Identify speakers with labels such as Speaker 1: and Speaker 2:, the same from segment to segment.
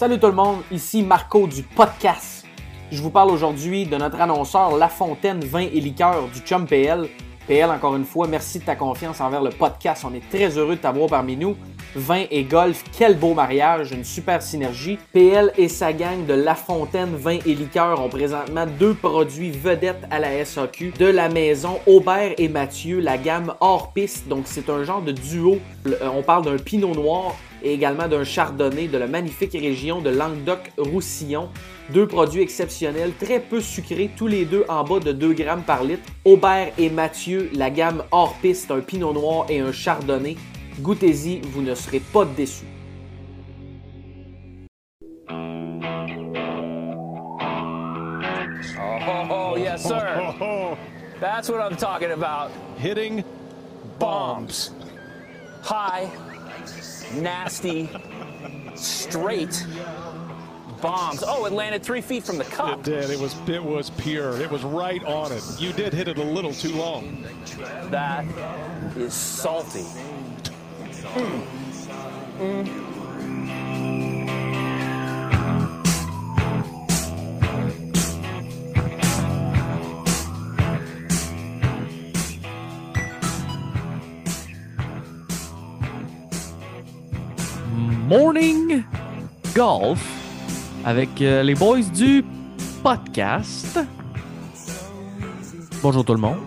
Speaker 1: Salut tout le monde, ici Marco du podcast. Je vous parle aujourd'hui de notre annonceur La Fontaine Vin et Liqueur du Chum PL. PL, encore une fois, merci de ta confiance envers le podcast. On est très heureux de t'avoir parmi nous. Vin et golf, quel beau mariage, une super synergie. PL et sa gang de La Fontaine Vin et Liqueur ont présentement deux produits vedettes à la SAQ de la maison Aubert et Mathieu, la gamme hors piste. Donc c'est un genre de duo. Euh, On parle d'un pinot noir et également d'un chardonnay de la magnifique région de Languedoc-Roussillon. Deux produits exceptionnels, très peu sucrés, tous les deux en bas de 2 grammes par litre. Aubert et Mathieu, la gamme hors piste, un pinot noir et un chardonnay. Goûtez-y, vous ne serez pas déçus.
Speaker 2: Oh, yes, sir. That's what I'm talking about.
Speaker 3: hitting
Speaker 2: Bombs. High, nasty, straight bombs. Oh, it landed three feet from the cup.
Speaker 3: It did. It was it was pure. It was right on it. You did hit it a little too long.
Speaker 2: That is salty. Hmm. Hmm.
Speaker 4: Morning Golf avec euh, les boys du podcast. Bonjour tout le monde.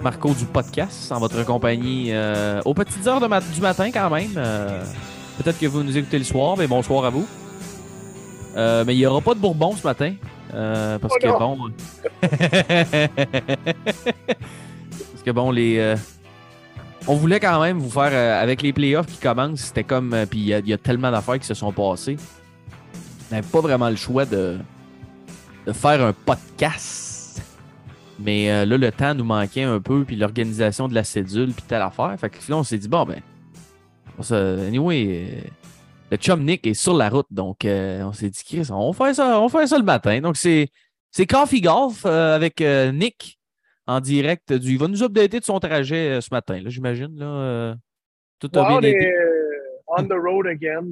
Speaker 4: Marco du podcast en votre compagnie euh, aux petites heures de mat- du matin quand même. Euh, Peut-être que vous nous écoutez le soir, mais bonsoir à vous. Mais il n'y aura pas de bourbon ce matin. parce
Speaker 5: Oh
Speaker 4: que bon. parce que bon, les. On voulait quand même vous faire, euh, avec les playoffs qui commencent, c'était comme, euh, puis il y, a- tellement d'affaires qui se sont passées. On n'avait pas vraiment le choix de, faire un podcast. Mais euh, là, le temps nous manquait un peu, puis l'organisation de la cédule, puis telle affaire. Fait que là, on s'est dit, bon, ben, on se- anyway, le chum Nick est sur la route, donc on s'est dit, Chris, on fait ça, on fait ça le matin. Donc, c'est c'est Coffee Golf avec Nick en direct. Du, il va nous updater de son trajet euh, ce matin, là, j'imagine. Là, euh, tout a bien été.
Speaker 5: euh, on the road again.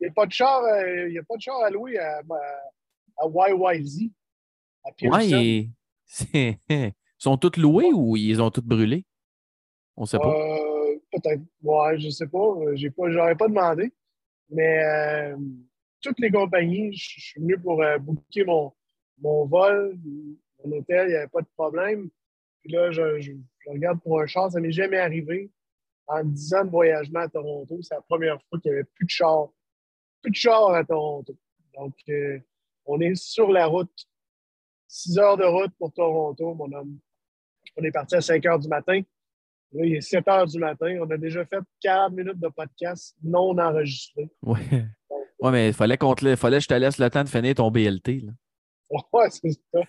Speaker 5: Il n'y a pas de char, euh, il y a pas de char à louer à, à, à YYZ. À Pearson.
Speaker 4: Ouais, et- c'est- ils sont tous loués ou ils ont tous brûlé? On sait pas.
Speaker 5: Peut-être. Ouais, je sais pas. J'ai pas, j'aurais pas demandé. Mais toutes les compagnies, je je suis venu pour booker mon, mon vol, mon hôtel, il n'y avait pas de problème. Puis là, je, je- je regarde pour un char, ça m'est jamais arrivé. En 10 ans de voyagement à Toronto, c'est la première fois qu'il n'y avait plus de char. Plus de char à Toronto. Donc, euh, on est sur la route. 6 heures de route pour Toronto, mon homme. On est parti à 5 heures du matin. Là, il est 7 heures du matin. On a déjà fait 40 minutes de podcast non enregistré.
Speaker 4: Ouais. ouais, mais il fallait, qu'on te la- fallait que je te laisse le temps de finir ton BLT. là.
Speaker 5: Ouais, c'est ça.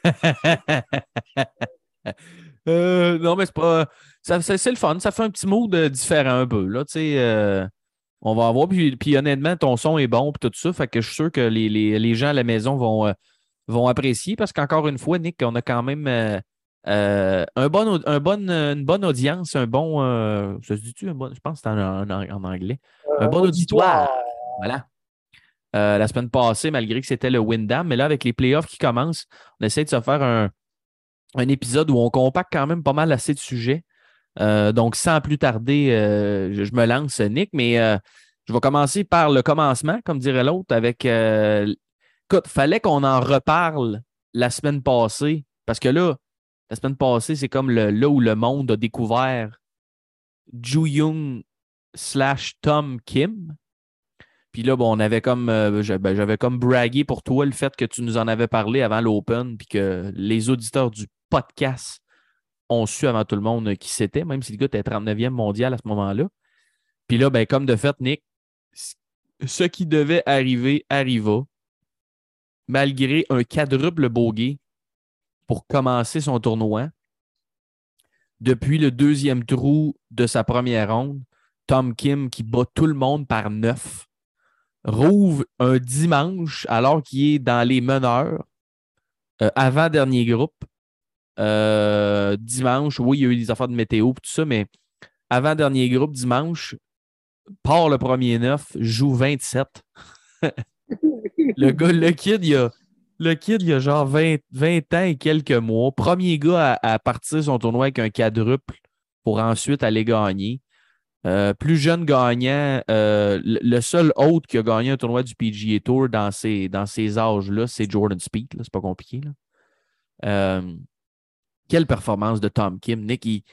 Speaker 4: Euh, non, mais c'est pas. ça- ça- c'est le fun. Ça fait un petit mood euh, différent un peu. Là, euh, on va avoir. Puis, puis honnêtement, ton son est bon puis tout ça. Fait que je suis sûr que les, les- les gens à la maison vont, euh, vont apprécier parce qu'encore une fois, Nick, on a quand même euh, un bon, un bon, une bonne audience, un bon. euh, ça se dit-tu? un bon- je pense que c'est en, en- en anglais. Un bon auditoire. Voilà. Euh, la semaine passée, malgré que c'était le Windham, mais là, avec les playoffs qui commencent, on essaie de se faire un, un épisode où on compacte quand même pas mal assez de sujets. Euh, donc, sans plus tarder, euh, je, me lance, Nick, mais euh, je vais commencer par le commencement, comme dirait l'autre, avec. Écoute, fallait qu'on en reparle la semaine passée, parce que là, la semaine passée, c'est comme là où le monde a découvert Ju Young slash Tom Kim. Puis là, bon, on avait comme, ben, j'avais comme bragué pour toi le fait que tu nous en avais parlé avant l'Open, puis que les auditeurs du podcast ont su avant tout le monde qui c'était, même si le gars était 39e mondial à ce moment-là. Puis là, ben, comme de fait, Nick, ce qui devait arriver arriva, malgré un quadruple bogey pour commencer son tournoi. Depuis le deuxième trou de sa première ronde, Tom Kim qui bat tout le monde par neuf rouvre un dimanche alors qu'il est dans les meneurs, euh, avant-dernier groupe. Euh, dimanche, oui, il y a eu des affaires de météo et tout ça, mais avant-dernier groupe, dimanche, part le premier neuf, joue 27. Le le kid, il a, le kid, il a genre 20, 20 ans et quelques mois. Premier gars à, partir son tournoi avec un quadruple pour ensuite aller gagner. Euh, plus jeune gagnant, euh, le seul autre qui a gagné un tournoi du PGA Tour dans ces, dans âges-là, c'est Jordan Speed. C'est pas compliqué. Quelle performance de Tom Kim. Nick, il-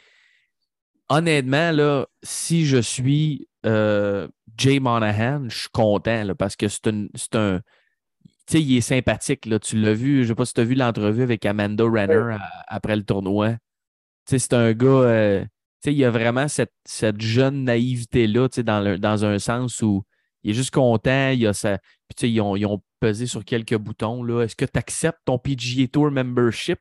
Speaker 4: honnêtement, là, si je suis euh, Jay Monahan, je suis content là, parce que c'est un. c'est un- tu sais, il est sympathique. Là. Tu l'as vu, je sais pas si tu as vu l'entrevue avec Amanda Renner à- après le tournoi. Tu sais, c'est un gars. euh, tu sais, il y a vraiment cette, cette jeune naïveté-là, tu sais, dans, le- dans un sens où il est juste content. Il a sa, puis, ils, ont, ils ont pesé sur quelques boutons. là. Est-ce que tu acceptes ton PGA Tour membership?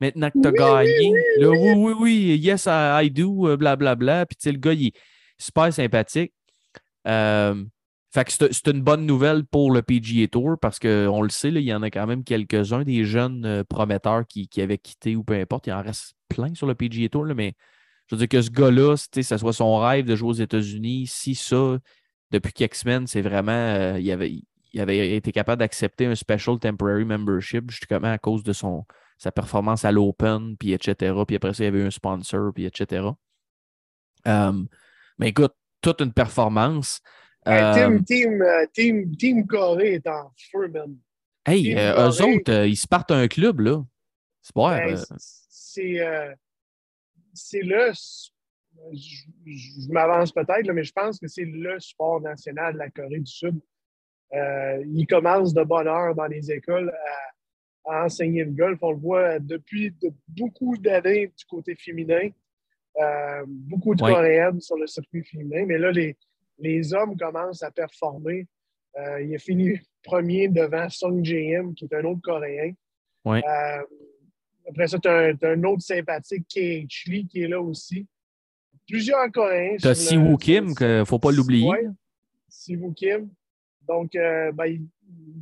Speaker 4: Maintenant que tu as
Speaker 5: Oui,
Speaker 4: gagné?
Speaker 5: oui,
Speaker 4: Là, oui, oui, oui, yes, I, I do, euh, blablabla. Puis, tu sais, le gars, il est super sympathique. Euh, fait que c'est une bonne nouvelle pour le PGA Tour parce qu'on le sait, là, il y en a quand même quelques-uns des jeunes euh, prometteurs qui, qui avaient quitté ou peu importe. Il en reste plein sur le PGA Tour, là, mais je veux dire que ce gars-là, sais, ça soit son rêve de jouer aux États-Unis, si ça, depuis quelques semaines, c'est vraiment. euh, il, avait, il avait été capable d'accepter un special temporary membership justement à cause de son, sa performance à l'Open, puis etc. Puis après ça, il y avait eu un sponsor, puis etc. Euh, mais écoute, toute une performance. Euh,
Speaker 5: team, team, euh, team, team Corée est en feu, man.
Speaker 4: hey, euh, eux autres, euh, ils se partent un club, là. C'est pas.
Speaker 5: Ben,
Speaker 4: euh,
Speaker 5: c'est c'est le. Je, je- je m'avance peut-être, mais je pense que c'est le sport national de la Corée du Sud. Ils commencent de bonne heure dans les écoles à, à enseigner le golf. On le voit depuis de- beaucoup d'années du côté féminin. Euh, beaucoup de
Speaker 4: Oui.
Speaker 5: Coréennes sur le circuit féminin, mais là, les, les hommes commencent à performer. Euh, il a fini premier devant Sung Jae-im, qui est un autre Coréen.
Speaker 4: Oui.
Speaker 5: Euh, après ça, tu as, un autre sympathique, KH Lee, qui est là aussi. Plusieurs Coréens. Sur le-
Speaker 4: Siwoo Kim,
Speaker 5: sur-
Speaker 4: qu'il faut pas l'oublier.
Speaker 5: Ouais, Siwoo Kim. Donc, ben, il-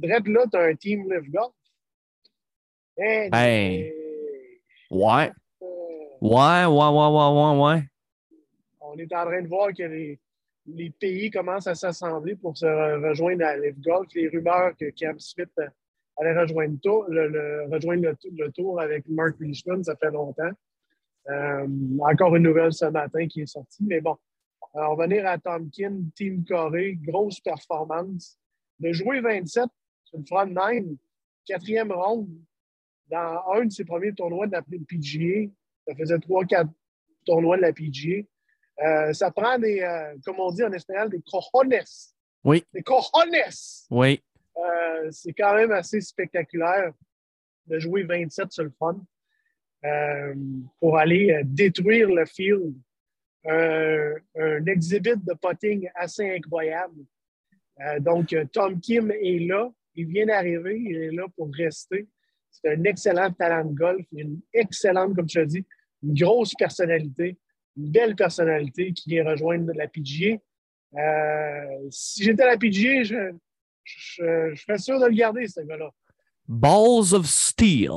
Speaker 5: là, tu as un team Live Golf.
Speaker 4: Ben.
Speaker 5: eh,
Speaker 4: Ouais. Ouais, ouais, ouais, ouais, ouais, ouais.
Speaker 5: on est en train de voir que les, les pays commencent à s'assembler pour se re- rejoindre à Live Golf. Les rumeurs que Cam Smith euh, allait rejoindre, le tour, le, le- rejoindre le, tou- le tour avec Mark Leishman, ça fait longtemps. Euh, encore une nouvelle ce matin qui est sortie. Mais bon, euh, on va venir à Tomkin, Team Corée, grosse performance. De jouer 27 sur le front nine, quatrième ronde, dans un de ses premiers tournois de la PGA. Ça faisait 3-4 tournois de la PGA. Euh, ça prend des, euh, comme on dit en espagnol, des cojones.
Speaker 4: Oui.
Speaker 5: Des cojones.
Speaker 4: Oui.
Speaker 5: Euh, c'est quand même assez spectaculaire de jouer 27 sur le fun pour aller détruire le field. Un, exhibit de putting assez incroyable. Donc, Tom Kim est là. Il vient d'arriver. Il est là pour rester. C'est un excellent talent de golf. Une excellente, comme je te dis, une grosse personnalité. Une belle personnalité qui vient rejoindre la PGA. Euh, si j'étais à la PGA, je, je, je serais sûr de le garder, ce gars-là.
Speaker 4: Balls of Steel.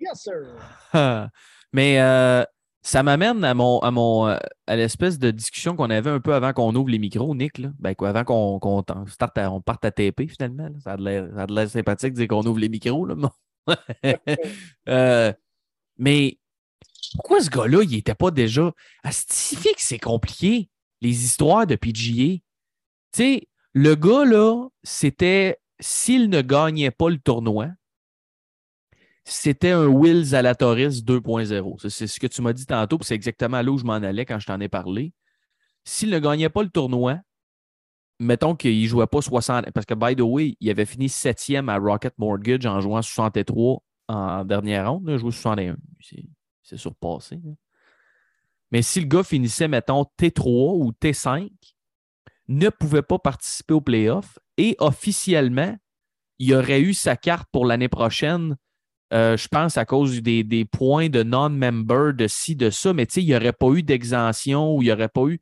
Speaker 5: Yes, sir.
Speaker 4: Mais euh, ça m'amène à mon, à mon euh, à l'espèce de discussion qu'on avait un peu avant qu'on ouvre les micros, Nick. Là. Ben quoi, avant qu'on on parte à TP finalement. là. Ça a de l'air sympathique de dire qu'on ouvre les micros. Là, Euh, mais pourquoi ce gars-là, il n'était pas déjà. Astifié que c'est compliqué, les histoires de PGA. Tu sais, le gars, là, c'était s'il ne gagnait pas le tournoi, c'était un Will Zalatoris 2.0. Ça, C'est ce que tu m'as dit tantôt, c'est exactement là où je m'en allais quand je t'en ai parlé. S'il ne gagnait pas le tournoi, mettons qu'il ne jouait pas 60. Parce que, by the way, il avait fini septième à Rocket Mortgage en jouant 63 en dernière ronde. Il a joué 61. C'est- surpassé. là. Mais si le gars finissait, mettons, T3 ou T5, ne pouvait pas participer au playoff et officiellement, il aurait eu sa carte pour l'année prochaine, euh, je pense, à cause des, des points de non-member, de ci, de ça, mais tu sais, il n'y aurait pas eu d'exemption ou il n'y aurait pas eu.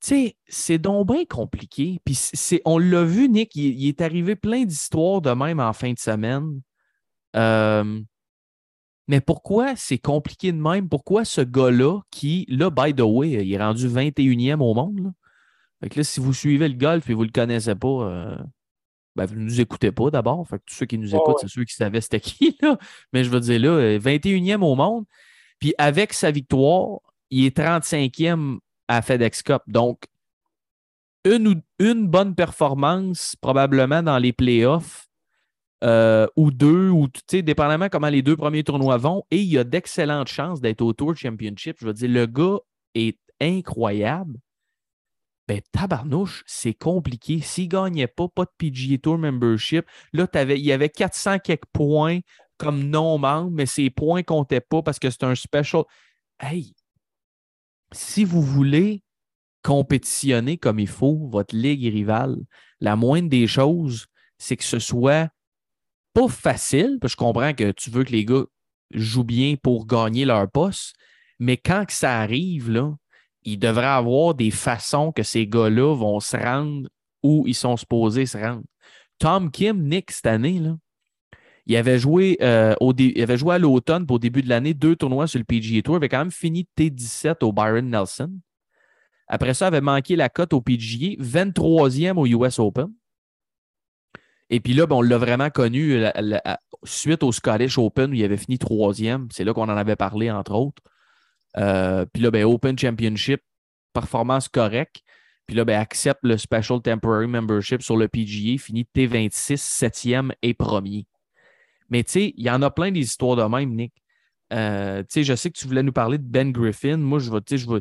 Speaker 4: Tu sais, c'est donc bien compliqué. Puis c'est, on l'a vu, Nick, il, il est arrivé plein d'histoires de même en fin de semaine. Euh, mais pourquoi c'est compliqué de même? Pourquoi ce gars-là, qui, là, by the way, il est rendu 21e au monde, là, Fait que là, si vous suivez le golf et vous ne le connaissez pas, euh, ben, vous ne nous écoutez pas d'abord. Fait que tous ceux qui nous
Speaker 5: Oh,
Speaker 4: écoutent,
Speaker 5: ouais.
Speaker 4: c'est ceux qui savaient c'était qui. Là. Mais je veux dire, là, euh, 21e au monde. Puis avec sa victoire, il est 35e à FedEx Cup. Donc, une, bonne performance, probablement dans les playoffs, euh, ou deux, ou dépendamment comment les deux premiers tournois vont. Et il y a d'excellentes chances d'être au Tour Championship. Je veux dire, le gars est incroyable. Ben, tabarnouche, c'est compliqué. S'il ne gagnait pas, pas de PGA Tour membership, là, il y avait 400 quelques points comme non-membre, mais ces points ne comptaient pas parce que c'est un special. Hey, si vous voulez compétitionner comme il faut, votre ligue rivale, la moindre des choses, c'est que ce soit pas facile, parce je comprends que tu veux que les gars jouent bien pour gagner leur poste, mais quand que ça arrive, là, il devrait avoir des façons que ces gars-là vont se rendre où ils sont supposés se rendre. Tom Kim, Nick, cette année, là, il avait joué, euh, il avait joué à l'automne pour début de l'année deux tournois sur le PGA Tour. Il avait quand même fini T17 au Byron Nelson. Après ça, il avait manqué la cote au PGA, 23e au US Open. Et puis là, on l'a vraiment connu suite au Scottish Open où il avait fini troisième. C'est là qu'on en avait parlé, entre autres. Euh, puis là, ben, Open Championship, performance correcte. Puis là, ben, accepte le Special Temporary Membership sur le PGA, finit T26, 7e et premier. Mais tu sais, il y en a plein des histoires de même, Nick. Euh, tu sais, je sais que tu voulais nous parler de Ben Griffin. Moi, je vais, tu sais, je vais.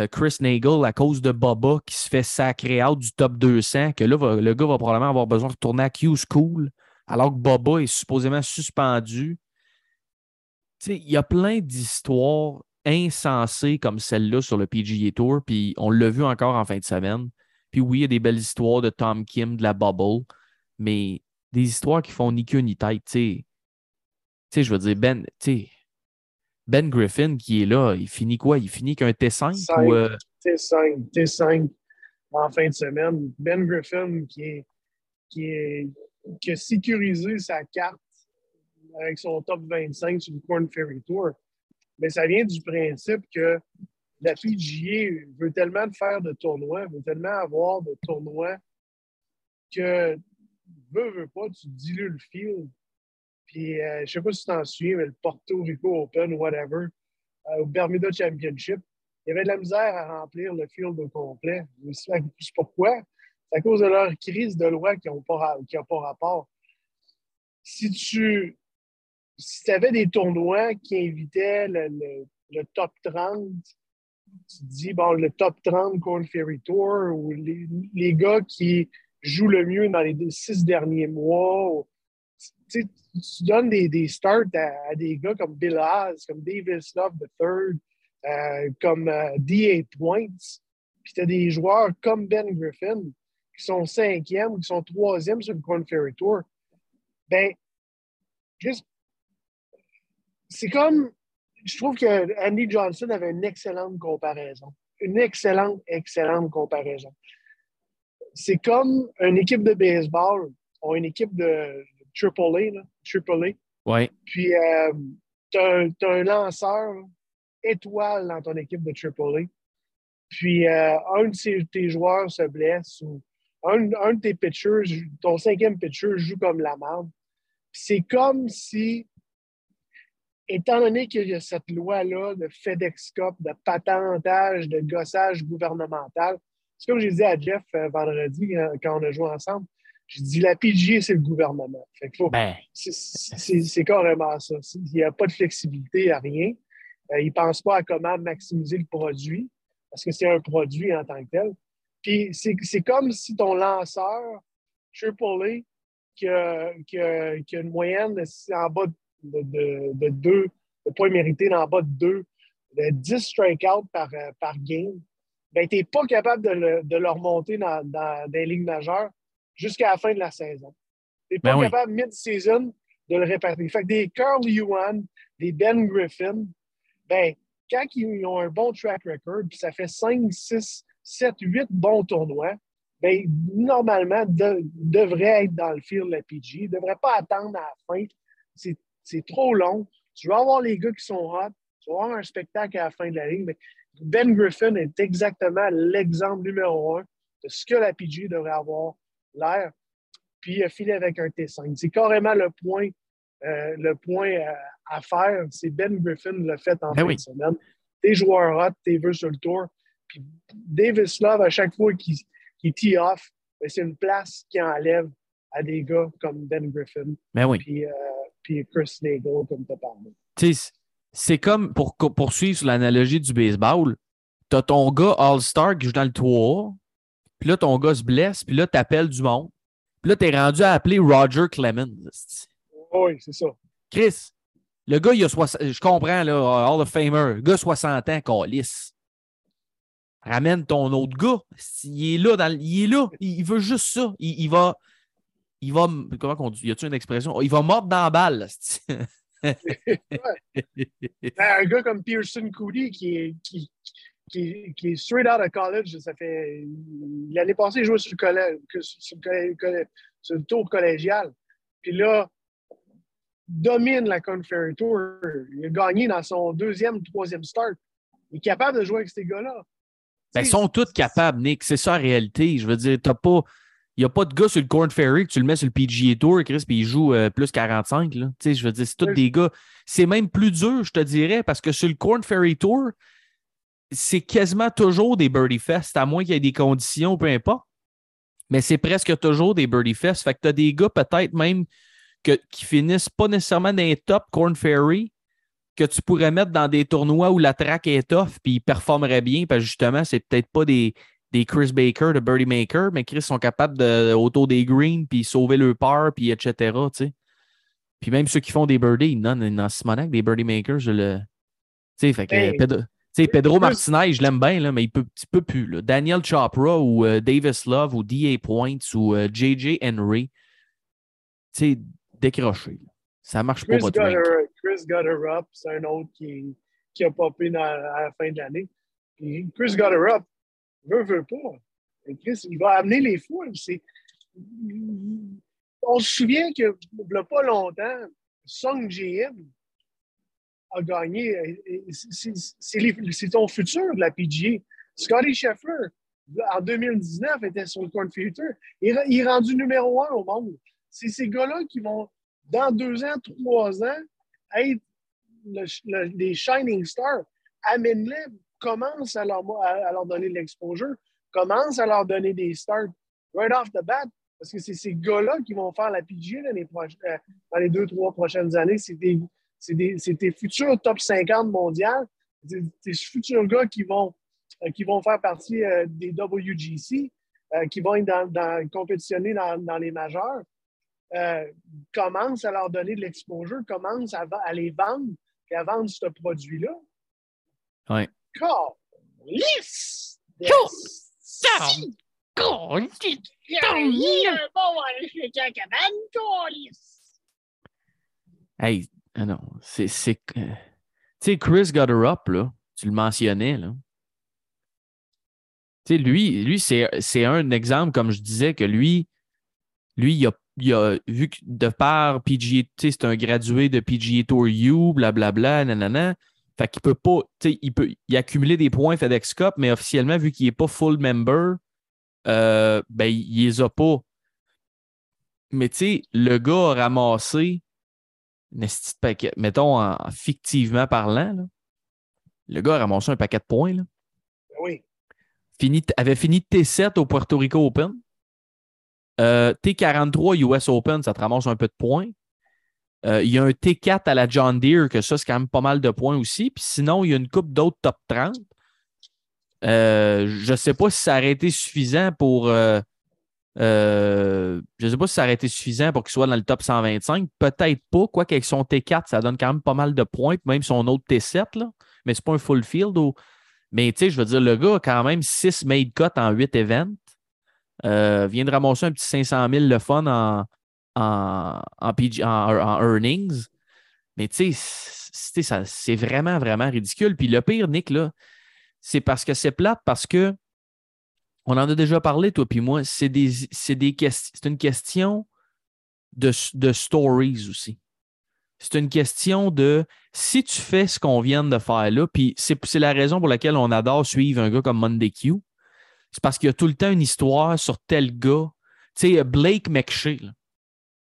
Speaker 4: euh, Chris Nagel, à cause de Baba qui se fait sacrer out du top 200, que là, le gars va probablement avoir besoin de retourner à Q School, alors que Baba est supposément suspendu. Tu sais, il y a plein d'histoires insensées comme celle-là sur le PGA Tour, puis on l'a vu encore en fin de semaine. Puis oui, il y a des belles histoires de Tom Kim, de la bubble, mais des histoires qui font ni queue ni tête, tu sais. Je veux dire, Ben, tu sais, Ben Griffin qui est là, il finit quoi? Il finit qu'un T5
Speaker 5: Cinq.
Speaker 4: ou euh,
Speaker 5: T5, T5 en fin de semaine. Ben Griffin qui, est, qui, est, qui a sécurisé sa carte avec son top 25 sur le Corn Ferry Tour. Mais ça vient du principe que la PGA veut tellement faire de tournois, veut tellement avoir de tournois que veux, veux pas, tu dilues le field. Puis, euh, je sais pas si tu t'en souviens, mais le Porto Rico Open, whatever, euh, au Bermuda Championship, il y avait de la misère à remplir le field au complet. Je sais pourquoi? C'est à cause de leur crise de loi qui n'a pas, pas rapport. Si tu si avais des tournois qui invitaient le, le- le top 30, tu te dis, bon, le top 30 Corn Ferry Tour ou les, les gars qui jouent le mieux dans les six derniers mois. tu, donnes des, starts à, à des gars comme Bill Haas, comme Davis Love III, euh, comme euh, D.A. Points. Puis tu as des joueurs comme Ben Griffin qui sont cinquième ou qui sont troisième sur le Corn Ferry Tour. Ben, juste, c'est comme, je trouve que Andy Johnson avait une excellente comparaison. Une excellente, excellente comparaison. C'est comme une équipe de baseball ou une équipe de AAA, là, AAA.
Speaker 4: ouais,
Speaker 5: Puis, euh, tu as, un lanceur étoile dans ton équipe de AAA. Puis, euh, un de tes joueurs se blesse ou un, un de tes pitchers, ton cinquième pitcher joue comme la merde. C'est comme si, étant donné qu'il y a cette loi-là de FedEx Cup, de patentage, de gossage gouvernemental, c'est comme j'ai dit à Jeff euh, vendredi euh, quand on a joué ensemble, j'ai dit la PGA, c'est le gouvernement.
Speaker 4: Ben,
Speaker 5: c'est- carrément ça. Il n'y a pas de flexibilité à rien. Euh, ils ne pensent pas à comment maximiser le produit, parce que c'est un produit en tant que tel. Puis c'est comme si ton lanceur AAA, qui a, qui a- qui a une moyenne de, en bas de, de, de deux, de points mérités en bas de deux, de 10 strikeouts par, euh, par game, ben, tu n'es pas capable de le, de le remonter dans, dans, dans les ligues majeures jusqu'à la fin de la saison. Tu n'es pas
Speaker 4: Ben oui.
Speaker 5: capable, mid-season, de le répartir. Fait que des Carl Yuan, des Ben Griffin, ben, quand ils ont un bon track record, puis ça fait 5, 6, 7, 8 bons tournois, ben, normalement, de, devrait être dans le field de la PG. Ils ne devraient pas attendre à la fin. C'est c'est trop long. Tu vas avoir les gars qui sont hot. Tu vas avoir un spectacle à la fin de la ligne. Mais Ben Griffin est exactement l'exemple numéro un de ce que la PG devrait avoir l'air. Puis il a filé avec un T5. C'est carrément le point, euh, le point euh, à faire. C'est Ben Griffin l'a fait en
Speaker 4: Ben
Speaker 5: fin
Speaker 4: oui.
Speaker 5: de semaine. Tes joueurs hot, tes vus sur le tour. Puis Davis Love, à chaque fois qu'il qu'il tee off, ben, c'est une place qui enlève à des gars comme Ben Griffin
Speaker 4: Ben oui.
Speaker 5: puis, euh, puis Chris Nagel, comme tu as parlé.
Speaker 4: C'est comme pour poursuivre sur l'analogie du baseball. Tu as ton gars All-Star qui joue dans le 3 puis là, ton gars se blesse, puis là, tu appelles du monde. Puis là, tu es rendu à appeler Roger Clemens.
Speaker 5: Oui, c'est ça.
Speaker 4: Chris, le gars, il a 60, je comprends, là, Hall of Famer, le gars 60 ans, calice. Ramène ton autre gars. Il est là, dans, il est là. Il, il veut juste ça. Il, il va. Il va. Comment on dit? Y a-tu une expression? Il va mordre dans la balle.
Speaker 5: Ben, un gars comme Pearson Cooley qui est, qui, est straight out of college, ça fait. L'année passée, il jouait sur le, sur, le collège- sur le tour collégial. Puis là, domine la Conference Tour. Il a gagné dans son deuxième, troisième start. Il est capable de jouer avec ces gars-là.
Speaker 4: Ben, ils sont tous capables, Nick. C'est ça la réalité. Je veux dire, t'as pas. Il n'y a pas de gars sur le Corn Ferry que tu le mets sur le PGA Tour, Chris, puis il joue euh, plus 45. Là. Tu sais, je veux dire, c'est tous des gars. C'est même plus dur, je te dirais, parce que sur le Corn Ferry Tour, c'est quasiment toujours des birdie fest, à moins qu'il y ait des conditions, peu importe. Mais c'est presque toujours des birdie fest. Fait que tu as des gars peut-être même que, qui finissent pas nécessairement dans les top Corn Ferry, que tu pourrais mettre dans des tournois où la track est tough, puis ils performeraient bien, parce que justement, c'est peut-être pas des, des Chris Baker, de Birdie Maker, mais Chris sont capables de, autour des greens, puis sauver leur part, puis etc. Puis même ceux qui font des birdies, non, dans Simonac, des Birdie Makers, je le. Tu sais, fait que
Speaker 5: Hey.
Speaker 4: Pedro, Pedro Martinez, je l'aime bien, là, mais il peut, plus. là. Daniel Chopra ou euh, Davis Love ou D.A. Points ou euh, J.J. Henry, tu sais, décroché. là. Ça marche pas,
Speaker 5: Chris
Speaker 4: votre rank.
Speaker 5: Gutter, Chris Gutterup, c'est un autre qui, qui a popé dans- à la fin de l'année. Chris Gutterup, veut, veut pas. Et il va amener les foules. On se souvient que, il pas longtemps, Sung GM a gagné. C'est- ton futur de la PGA. Scotty Scheffler, en 2019, était sur le Corn Future. Il, il est rendu numéro un au monde. C'est ces gars-là qui vont, dans deux ans, trois ans, être le- le- les Shining Stars. Amène-les, commence à leur, à, leur donner de l'exposure, commence à leur donner des starts right off the bat. Parce que c'est ces gars-là qui vont faire la PGA dans les, proches- euh, dans les deux, trois prochaines années. C'est tes futurs top 50 mondiales. Tes futurs gars qui vont, euh, qui vont faire partie euh, des WGC, qui vont être dans, dans- compétitionner dans, dans les majeurs. Commence à leur donner de l'exposure, commence à, à les vendre et à vendre ce produit-là.
Speaker 4: Ouais. Hey, ah non, c'est. euh, Tu sais, Chris Gutterup, là, tu le mentionnais, là. Tu sais, lui, lui c'est un exemple, comme je disais, que lui, lui, il a, il a vu que de par PGA, tu sais, c'est un gradué de PGA Tour U, blablabla, nanana. Fait qu'il peut pas, tu sais, il peut il a accumulé des points FedEx Cup, mais officiellement, vu qu'il n'est pas full member, euh, ben, il, les a pas. Mais tu sais, le gars a ramassé un de paquet, mettons en, en fictivement parlant, là, le gars a ramassé un paquet de points. Là.
Speaker 5: Oui.
Speaker 4: Fini, avait fini T7 au Puerto Rico Open. Euh, T43 US Open, ça te ramasse un peu de points. Euh, il y a un T4 à la John Deere, que ça, c'est quand même pas mal de points aussi. Puis sinon, il y a une coupe d'autres top 30. Euh, je ne sais pas si ça aurait été suffisant pour. euh, euh, je sais pas si ça aurait été suffisant pour qu'il soit dans le top 125. Peut-être pas. Quoi qu'avec son T4, ça donne quand même pas mal de points. Puis même son autre T7, là. mais c'est pas un full field. ou- Mais tu sais, je veux dire, le gars a quand même 6 made cuts en 8 events. Vient de ramasser un petit 500 000 le fun en, en, en, earnings. Mais tu sais, c'est- vraiment, vraiment ridicule. Puis le pire, Nick, là, c'est parce que c'est plate, parce que on en a déjà parlé, toi puis moi, c'est c'est une question de, stories aussi. C'est une question de si tu fais ce qu'on vient de faire là, puis c'est la raison pour laquelle on adore suivre un gars comme Monday Q, c'est parce qu'il y a tout le temps une histoire sur tel gars. Tu sais, Blake McShea, là,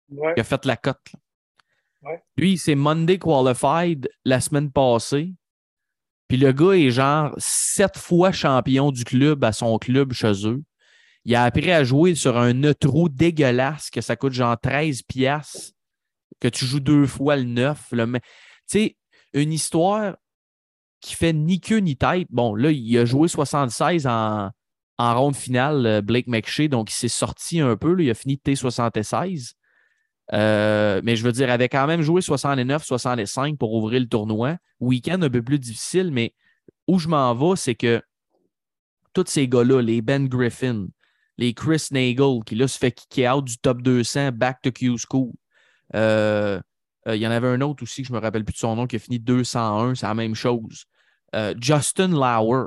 Speaker 5: Ouais.
Speaker 4: qui a fait la cote.
Speaker 5: Ouais.
Speaker 4: Lui, c'est Monday Qualified la semaine passée. Puis le gars est genre sept fois champion du club à son club chez eux. Il a appris à jouer sur un neutro dégueulasse que ça coûte genre 13 piastres, que tu joues deux fois le neuf. le me- Tu sais, une histoire qui fait ni queue ni tête. Bon, là, il a joué 76 en, en ronde finale, euh, Blake McShea, donc il s'est sorti un peu. là, il a fini de T76. Euh, mais je veux dire, avait quand même joué 69-65 pour ouvrir le tournoi. Week-end un peu plus difficile, mais où je m'en vais, c'est que tous ces gars-là, les Ben Griffin, les Chris Nagel, qui là se fait kicker out du top 200, back to Q School. Euh, euh, il y en avait un autre aussi je me rappelle plus de son nom qui a fini 201, c'est la même chose. Justin Lauer.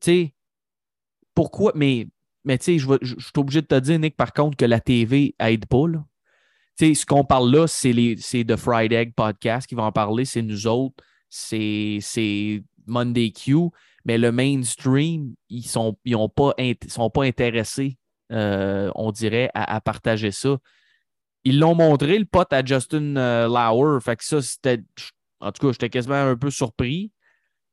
Speaker 4: Tu sais, pourquoi? Mais, mais tu sais, je suis obligé de te dire, Nick, par contre, que la TV aide pas. Là. Sais, ce qu'on parle là, c'est The Fried Egg Podcast qui va en parler, c'est nous autres, c'est Monday Q, mais le mainstream, ils sont, ils pas, sont pas intéressés, euh, on dirait, à, partager ça. Ils l'ont montré, le pote à Justin euh, Lauer, fait que ça, c'était. En tout cas, j'étais quasiment un peu surpris.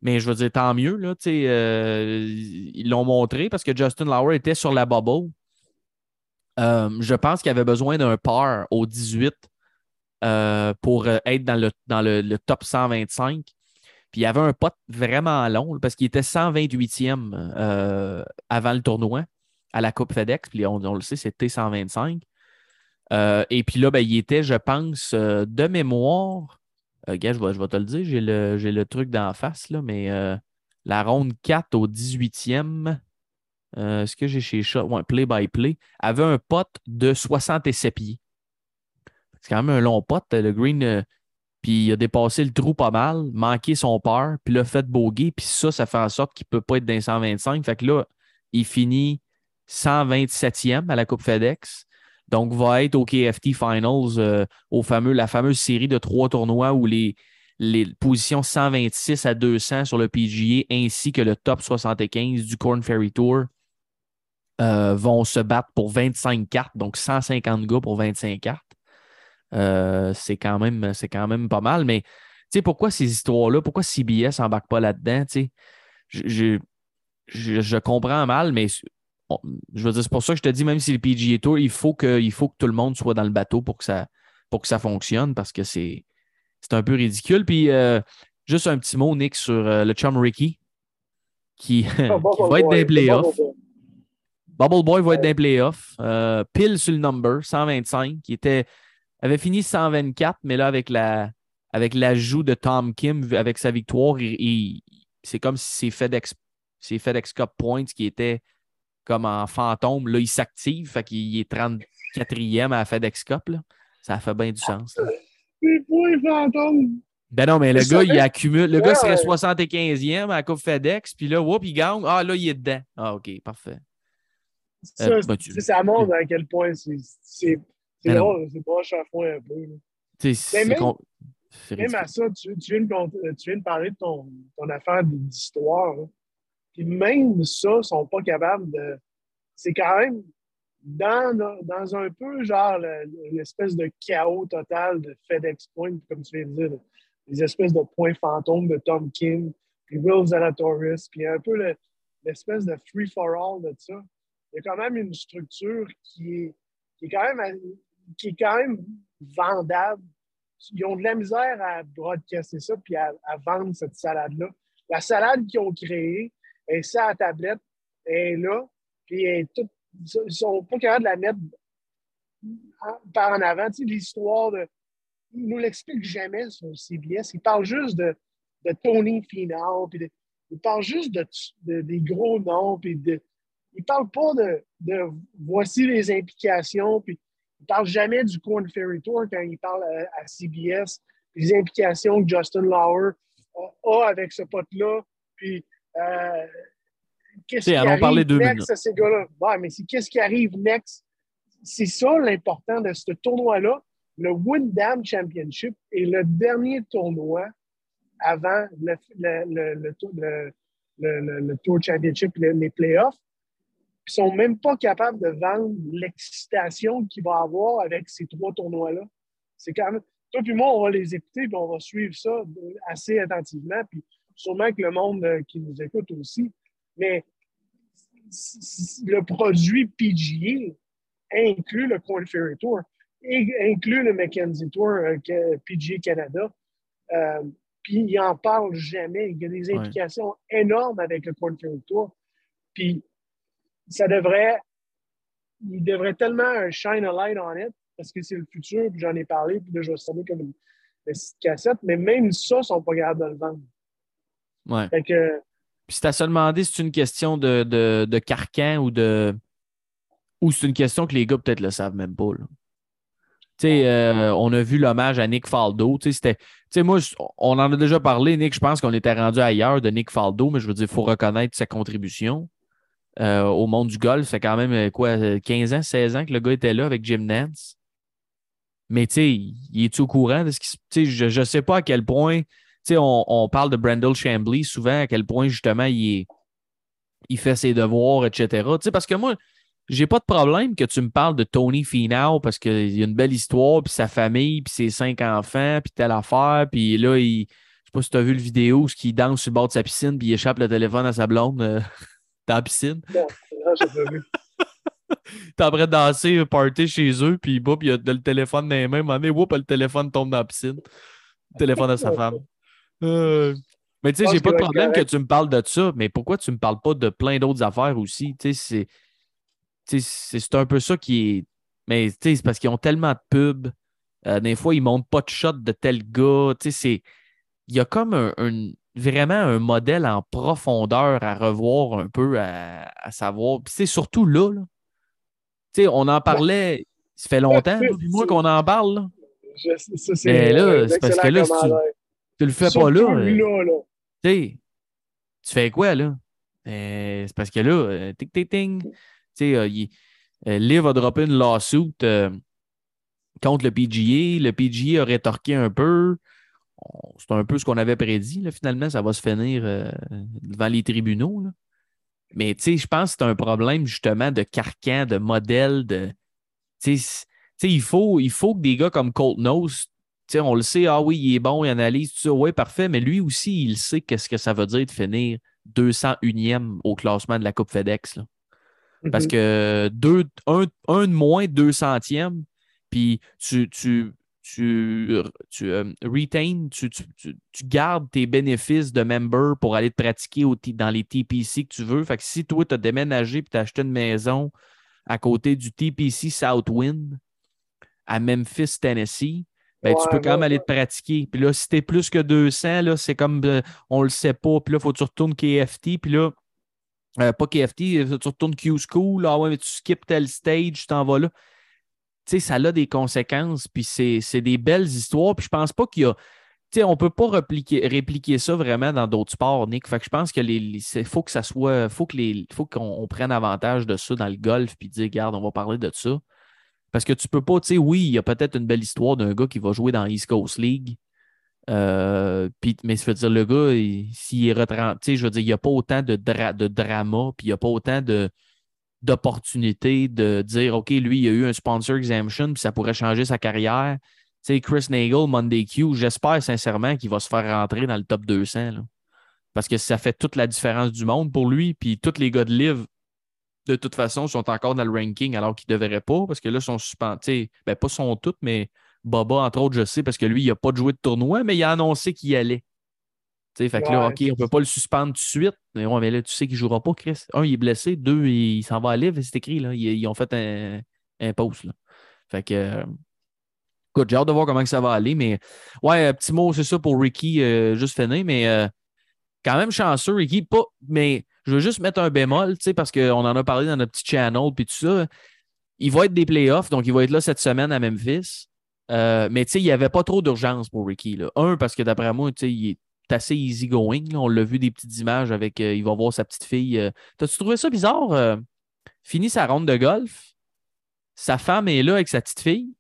Speaker 4: Mais je veux dire, tant mieux, là, euh, ils l'ont montré parce que Justin Lauer était sur la bubble. Euh, je pense qu'il avait besoin d'un par au 18 euh, pour euh, être dans le, dans le, top 125. Puis il avait un pote vraiment long parce qu'il était 128e euh, avant le tournoi à la Coupe FedEx. Puis on, le sait, c'était 125. Euh, et puis là, ben, il était, je pense, de mémoire. Gars, je vais, je vais te le dire, j'ai le, le truc d'en face, là, mais la ronde 4 au 18e, euh, ce que j'ai chez Shot, ouais, play by play, avait un pote de 67 pieds. C'est quand même un long pote, le Green. euh, puis il a dépassé le trou pas mal, manqué son par, puis l'a fait bogey, puis ça, ça fait en sorte qu'il ne peut pas être dans les 125. Fait que là, il finit 127e à la Coupe FedEx. Donc, va être au KFT Finals, euh, la fameuse série de trois tournois où les, les positions 126 à 200 sur le PGA ainsi que le top 75 du Corn Ferry Tour euh, vont se battre pour 25 cartes, donc 150 gars pour 25 cartes. Euh, c'est quand, même- c'est quand même pas mal, mais pourquoi ces histoires-là, pourquoi CBS n'embarque pas là-dedans? Je, je, je- je comprends mal, mais on- je veux dire, c'est pour ça que je te dis, même si le PGA Tour, il faut que, il faut que tout le monde soit dans le bateau pour que ça, pour que ça fonctionne parce que c'est, c'est un peu ridicule. Puis, euh, juste un petit mot, Nick, sur le chum Ricky qui,
Speaker 5: Ah,
Speaker 4: qui va être dans les playoffs. Bubble Boy va être dans les playoffs. Euh, pile sur le number, 125, qui était, avait fini 124, mais là, avec la avec l'ajout de Tom Kim, avec sa victoire, c'est comme si ses FedEx, ses FedEx Cup Points qui étaient comme en fantôme, là, il s'active, fait qu'il est 34e à la FedEx Cup. Là. Ça fait bien du sens.
Speaker 5: fantômes.
Speaker 4: Ben non, mais le gars, il accumule. Le
Speaker 5: Ouais,
Speaker 4: gars serait
Speaker 5: ouais.
Speaker 4: 75e à la Coupe FedEx, puis là, whoop, il gagne. Ah, là, il est dedans. Ah, OK, parfait.
Speaker 5: Ça,
Speaker 4: Euh, tu-
Speaker 5: c'est- ça montre à quel point c'est drôle, c'est pas à fond un peu. même-
Speaker 4: con-
Speaker 5: à ça, tu, tu viens, de, compter- tu viens de parler de ton, ton affaire d'histoire. Puis même ça, ils sont pas capables de. C'est quand même dans, dans un peu genre le- l'espèce de chaos total de FedEx Point, comme tu viens de dire, les espèces de points fantômes de Tom Kim, puis Will Zalatoris, puis un peu le- l'espèce de free-for-all de ça. Il y a quand même une structure qui est, qui est quand même qui est quand même vendable ils ont de la misère à broadcaster ça puis à, à vendre cette salade-là. La salade qu'ils ont créée, elle sur la tablette, elle est là, puis elle est ils sont pas capables de la mettre par en avant. Tu sais, l'histoire de. Ils nous l'expliquent jamais sur CBS. Ils parlent juste de, de Tony Finau, puis de- ils parlent juste de, de- des gros noms, puis de. Ils parlent pas de, de voici les implications, puis il ne parle jamais du Corn Ferry Tour quand il parle à, à CBS, les implications que Justin Lauer a, avec ce pote-là, puis euh, qu'est-ce qui
Speaker 4: allons
Speaker 5: arrive
Speaker 4: deux
Speaker 5: next
Speaker 4: minutes.
Speaker 5: à ces gars-là? Ouais, mais c'est qu'est-ce qui arrive next? C'est ça l'important de ce tournoi-là. Le Windham Championship est le dernier tournoi avant le, le, le, le, tour- Championship, le- les playoffs. Ils sont même pas capables de vendre l'excitation qu'il va avoir avec ces trois tournois-là. C'est quand même. Toi puis moi, on va les écouter puis on va suivre ça assez attentivement. Puis sûrement que le monde euh, qui nous écoute aussi. Mais le produit PGA inclut le Corn Ferry Tour, inclut le Mackenzie Tour euh, PGA Canada. Euh, puis il n'en parle jamais. Il y a des implications énormes avec le Corn Ferry Tour. Puis ça devrait, il devrait tellement shine a light on it parce que c'est le futur, puis j'en ai parlé, puis là, je vais sonner comme une, petite cassette, mais même ça, ils sont pas capables de le vendre.
Speaker 4: Ouais.
Speaker 5: Fait que,
Speaker 4: puis si tu as se demander si c'est une question de, de, de, carcan ou de. Ou c'est une question que les gars peut-être le savent même pas. Tu sais, euh, on a vu l'hommage à Nick Faldo. Tu sais, moi, on en a déjà parlé, Nick. Je pense qu'on était rendu ailleurs de Nick Faldo, mais je veux dire, il faut reconnaître sa contribution euh, au monde du golf. C'est quand même, euh, quoi, 15 ans, 16 ans que le gars était là avec Jim Nance. Mais, tu sais, il est-tu au courant de ce qui se. Je ne sais pas à quel point on, on, parle de Brandel Chambly souvent, à quel point justement il, il fait ses devoirs, etc. parce que moi, j'ai pas de problème que tu me parles de Tony Finau parce qu'il a une belle histoire, puis sa famille, puis ses cinq enfants, puis telle affaire, puis là, il, je sais pas si tu as vu le vidéo où il danse sur le bord de sa piscine, puis il échappe le téléphone à sa blonde euh, dans la piscine. T'es en train de danser, party chez eux, puis il y a le téléphone dans les mains, mais le téléphone tombe dans la piscine. Le téléphone de sa femme. Euh, mais tu sais, j'ai pas de problème que tu me parles de ça, mais pourquoi tu me parles pas de plein d'autres affaires aussi? Tu sais, c'est un peu ça qui est. Mais tu sais, c'est parce qu'ils ont tellement de pubs. Euh, des fois, ils montrent pas de shot de tel gars. Tu sais, il y a comme un, vraiment un modèle en profondeur à revoir un peu, à, savoir. Puis c'est surtout là, là. Tu sais, on en parlait, ça fait longtemps, du moins qu'on en parle. Là. mais là, c'est parce que là, tu le fais pas là. Euh, tu fais quoi, là? Euh, c'est parce que là, euh, tic, tic, ting. Tu sais, Liv a droppé une lawsuit contre le PGA. Le PGA a rétorqué un peu. C'est un peu ce qu'on avait prédit. Là, finalement, ça va se finir devant les tribunaux. Là. Mais je pense que c'est un problème justement de carcan, de modèle, de. il faut, il faut que des gars comme Colt Nose on le sait, ah oui, il est bon, il analyse tout ça. Oui, parfait, mais lui aussi, il sait qu'est-ce que ça veut dire de finir 201e au classement de la Coupe FedEx. Parce mhm. que deux, un, de moins, 200e, puis tu, tu, tu, tu euh, tu, tu, gardes tes bénéfices de member pour aller te pratiquer dans les TPC que tu veux. Fait que si toi, tu as déménagé et tu as acheté une maison à côté du TPC Southwind à Memphis, Tennessee, ben, tu peux quand même aller te pratiquer. Puis là, si t'es plus que 200, là, c'est comme on euh, on le sait pas. Puis là, il faut que tu retournes KFT. Puis là, euh, pas KFT, euh, tu retournes Q School. Ah ouais, mais tu skips tel stage, tu t'en vas là. Sais, ça a des conséquences. Puis c'est des belles histoires. Puis je pense pas qu'il y a. Tu sais, on peut pas répliquer, ça vraiment dans d'autres sports, Nick. Fait que je pense que les, faut que ça soit. Faut que faut qu'on prenne avantage de ça dans le golf. Puis dire, regarde, on va parler de ça. Parce que tu peux pas, tu sais, oui, il y a peut-être une belle histoire d'un gars qui va jouer dans East Coast League. Euh, mais ça veut dire, le gars, s'il est sais, je veux dire, il n'y a pas autant de, de drama, puis il n'y a pas autant de d'opportunités de dire, OK, lui, il a eu un sponsor exemption, puis ça pourrait changer sa carrière. Tu sais, Chris Nagel, Monday Q, j'espère sincèrement qu'il va se faire rentrer dans le top 200. parce que ça fait toute la différence du monde pour lui. Puis tous les gars de livre de toute façon, sont encore dans le ranking alors qu'ils ne devraient pas, parce que là, ils sont suspendus. Ben, pas sont tous, mais Baba, entre autres, je sais, parce que lui, il n'a pas joué de tournoi, mais il a annoncé qu'il allait. Fait que là, OK, on ne peut pas le suspendre tout de suite. Mais, ouais, mais là, tu sais qu'il ne jouera pas, Chris. Un, il est blessé. Deux, il, s'en va à livre, c'est écrit. Là. Ils, ont fait un, un post. Là. Fait que. Euh, écoute, j'ai hâte de voir comment ça va aller. Mais ouais, petit mot, c'est ça pour Ricky, euh, juste finir. Mais euh, quand même chanceux, Ricky. Pas, mais je veux juste mettre un bémol, parce qu'on en a parlé dans notre petit channel, puis tout ça. Il va être des playoffs, donc il va être là cette semaine à Memphis. Euh, mais il n'y avait pas trop d'urgence pour Ricky. Là. Un, parce que d'après moi, il est assez easy going. On l'a vu des petites images avec. Euh, il va voir sa petite fille. Euh. T'as-tu trouvé ça bizarre? fini sa ronde de golf. Sa femme est là avec sa petite fille.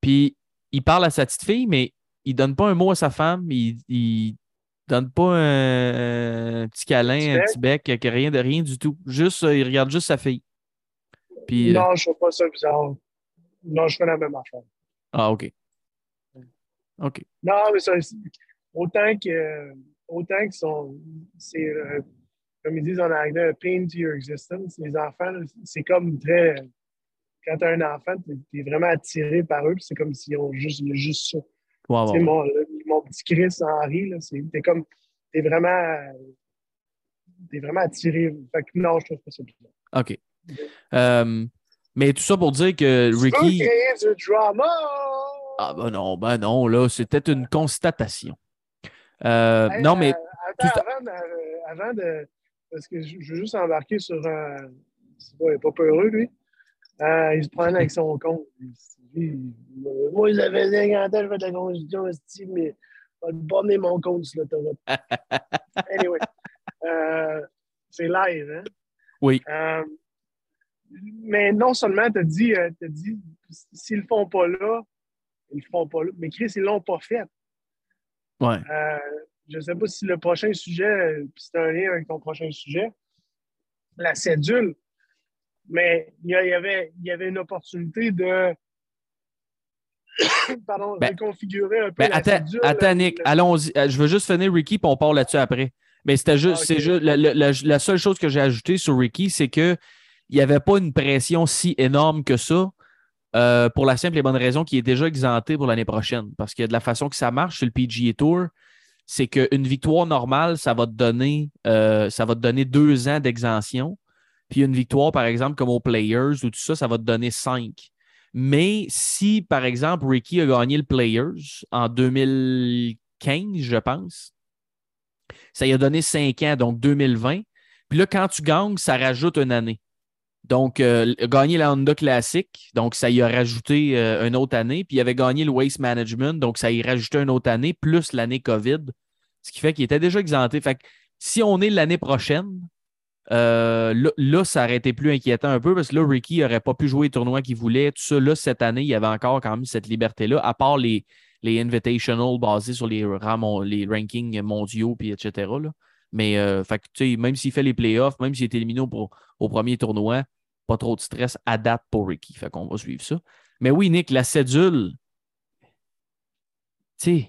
Speaker 4: Puis il parle à sa petite fille, mais il donne pas un mot à sa femme. Il, il Donne pas un, un petit câlin,
Speaker 5: Petit
Speaker 4: un
Speaker 5: bec?
Speaker 4: petit bec, que rien de rien du tout. Juste, euh, il regarde juste sa fille. Puis, euh,
Speaker 5: Non, je fais pas ça bizarre. Non, je fais la même affaire.
Speaker 4: ah, OK. OK.
Speaker 5: Non, mais ça, autant que, autant qu'ils sont, c'est, euh, comme ils disent en anglais, a pain to your existence. Les enfants, c'est comme très, quand tu as un enfant, tu es vraiment attiré par eux, c'est comme s'ils ont juste, juste ça.
Speaker 4: Ouais.
Speaker 5: mon, mon petit Chris Henri, là, c'est, t'es comme, t'es vraiment, t'es vraiment attiré. Fait que non, je trouve pas ça bizarre.
Speaker 4: OK. Euh, mais tout ça pour dire que
Speaker 5: Tu veux
Speaker 4: Ricky.
Speaker 5: créer du drama!
Speaker 4: Ah, ben non, ben non, là, c'était une constatation. Euh,
Speaker 5: Hey,
Speaker 4: non, mais.
Speaker 5: euh, attends, avant, euh, avant de. Parce que je veux juste embarquer sur un. Pas, il est pas peureux, lui. Euh, il se promène avec son compte. Moi, ils avaient 50 ans, je fais de la esti, mais je vais borner mon compte sur l'autoroute. anyway. Euh, c'est live, hein?
Speaker 4: Oui.
Speaker 5: Euh, mais non seulement, tu as dit, s'ils le font pas là, ils le font pas là. Mais Chris, ils l'ont pas fait.
Speaker 4: Ouais.
Speaker 5: Euh, je ne sais pas si le prochain sujet, puis c'est un lien avec ton prochain sujet, la cédule, mais il y, il avait, il y avait une opportunité de pardon,
Speaker 4: Ben,
Speaker 5: reconfigurer un peu
Speaker 4: Ben,
Speaker 5: la
Speaker 4: attends,
Speaker 5: cédule.
Speaker 4: attends, Nick,
Speaker 5: Le-
Speaker 4: allons-y. Euh, Je veux juste finir Ricky, puis on part là-dessus après. Mais c'était juste,
Speaker 5: Ah,
Speaker 4: c'est juste la, la- la- la seule chose que j'ai ajoutée sur Ricky, c'est qu'il n'y avait pas une pression si énorme que ça. Euh, pour la simple et bonne raison qu'il est déjà exempté pour l'année prochaine. Parce que de la façon que ça marche sur le PGA Tour, c'est qu'une victoire normale, ça va te donner, euh, ça va te donner deux ans d'exemption. Puis une victoire, par exemple, comme aux Players ou tout ça, ça va te donner cinq. Mais si, par exemple, Ricky a gagné le Players en 2015, je pense, ça lui a donné cinq ans, donc 2020. Puis là, quand tu gagnes, ça rajoute une année. Donc, euh, gagner la Honda Classic, donc ça y a rajouté euh, une autre année. Puis il avait gagné le Waste Management, donc ça y rajouté une autre année, plus l'année COVID, ce qui fait qu'il était déjà exempté. Fait que si on est l'année prochaine, euh, là, ça aurait été plus inquiétant un peu parce que là, Ricky n'aurait pas pu jouer les tournois qu'il voulait. Tout ça, là, cette année, il y avait encore quand même cette liberté-là, à part les, les invitationals basés sur les, les rankings mondiaux, puis etc. Mais euh, même s'il fait les playoffs, même s'il est éliminé au, premier tournoi, pas trop de stress à date pour Ricky. Fait qu'on va suivre ça. Mais oui, Nick, la cédule, tu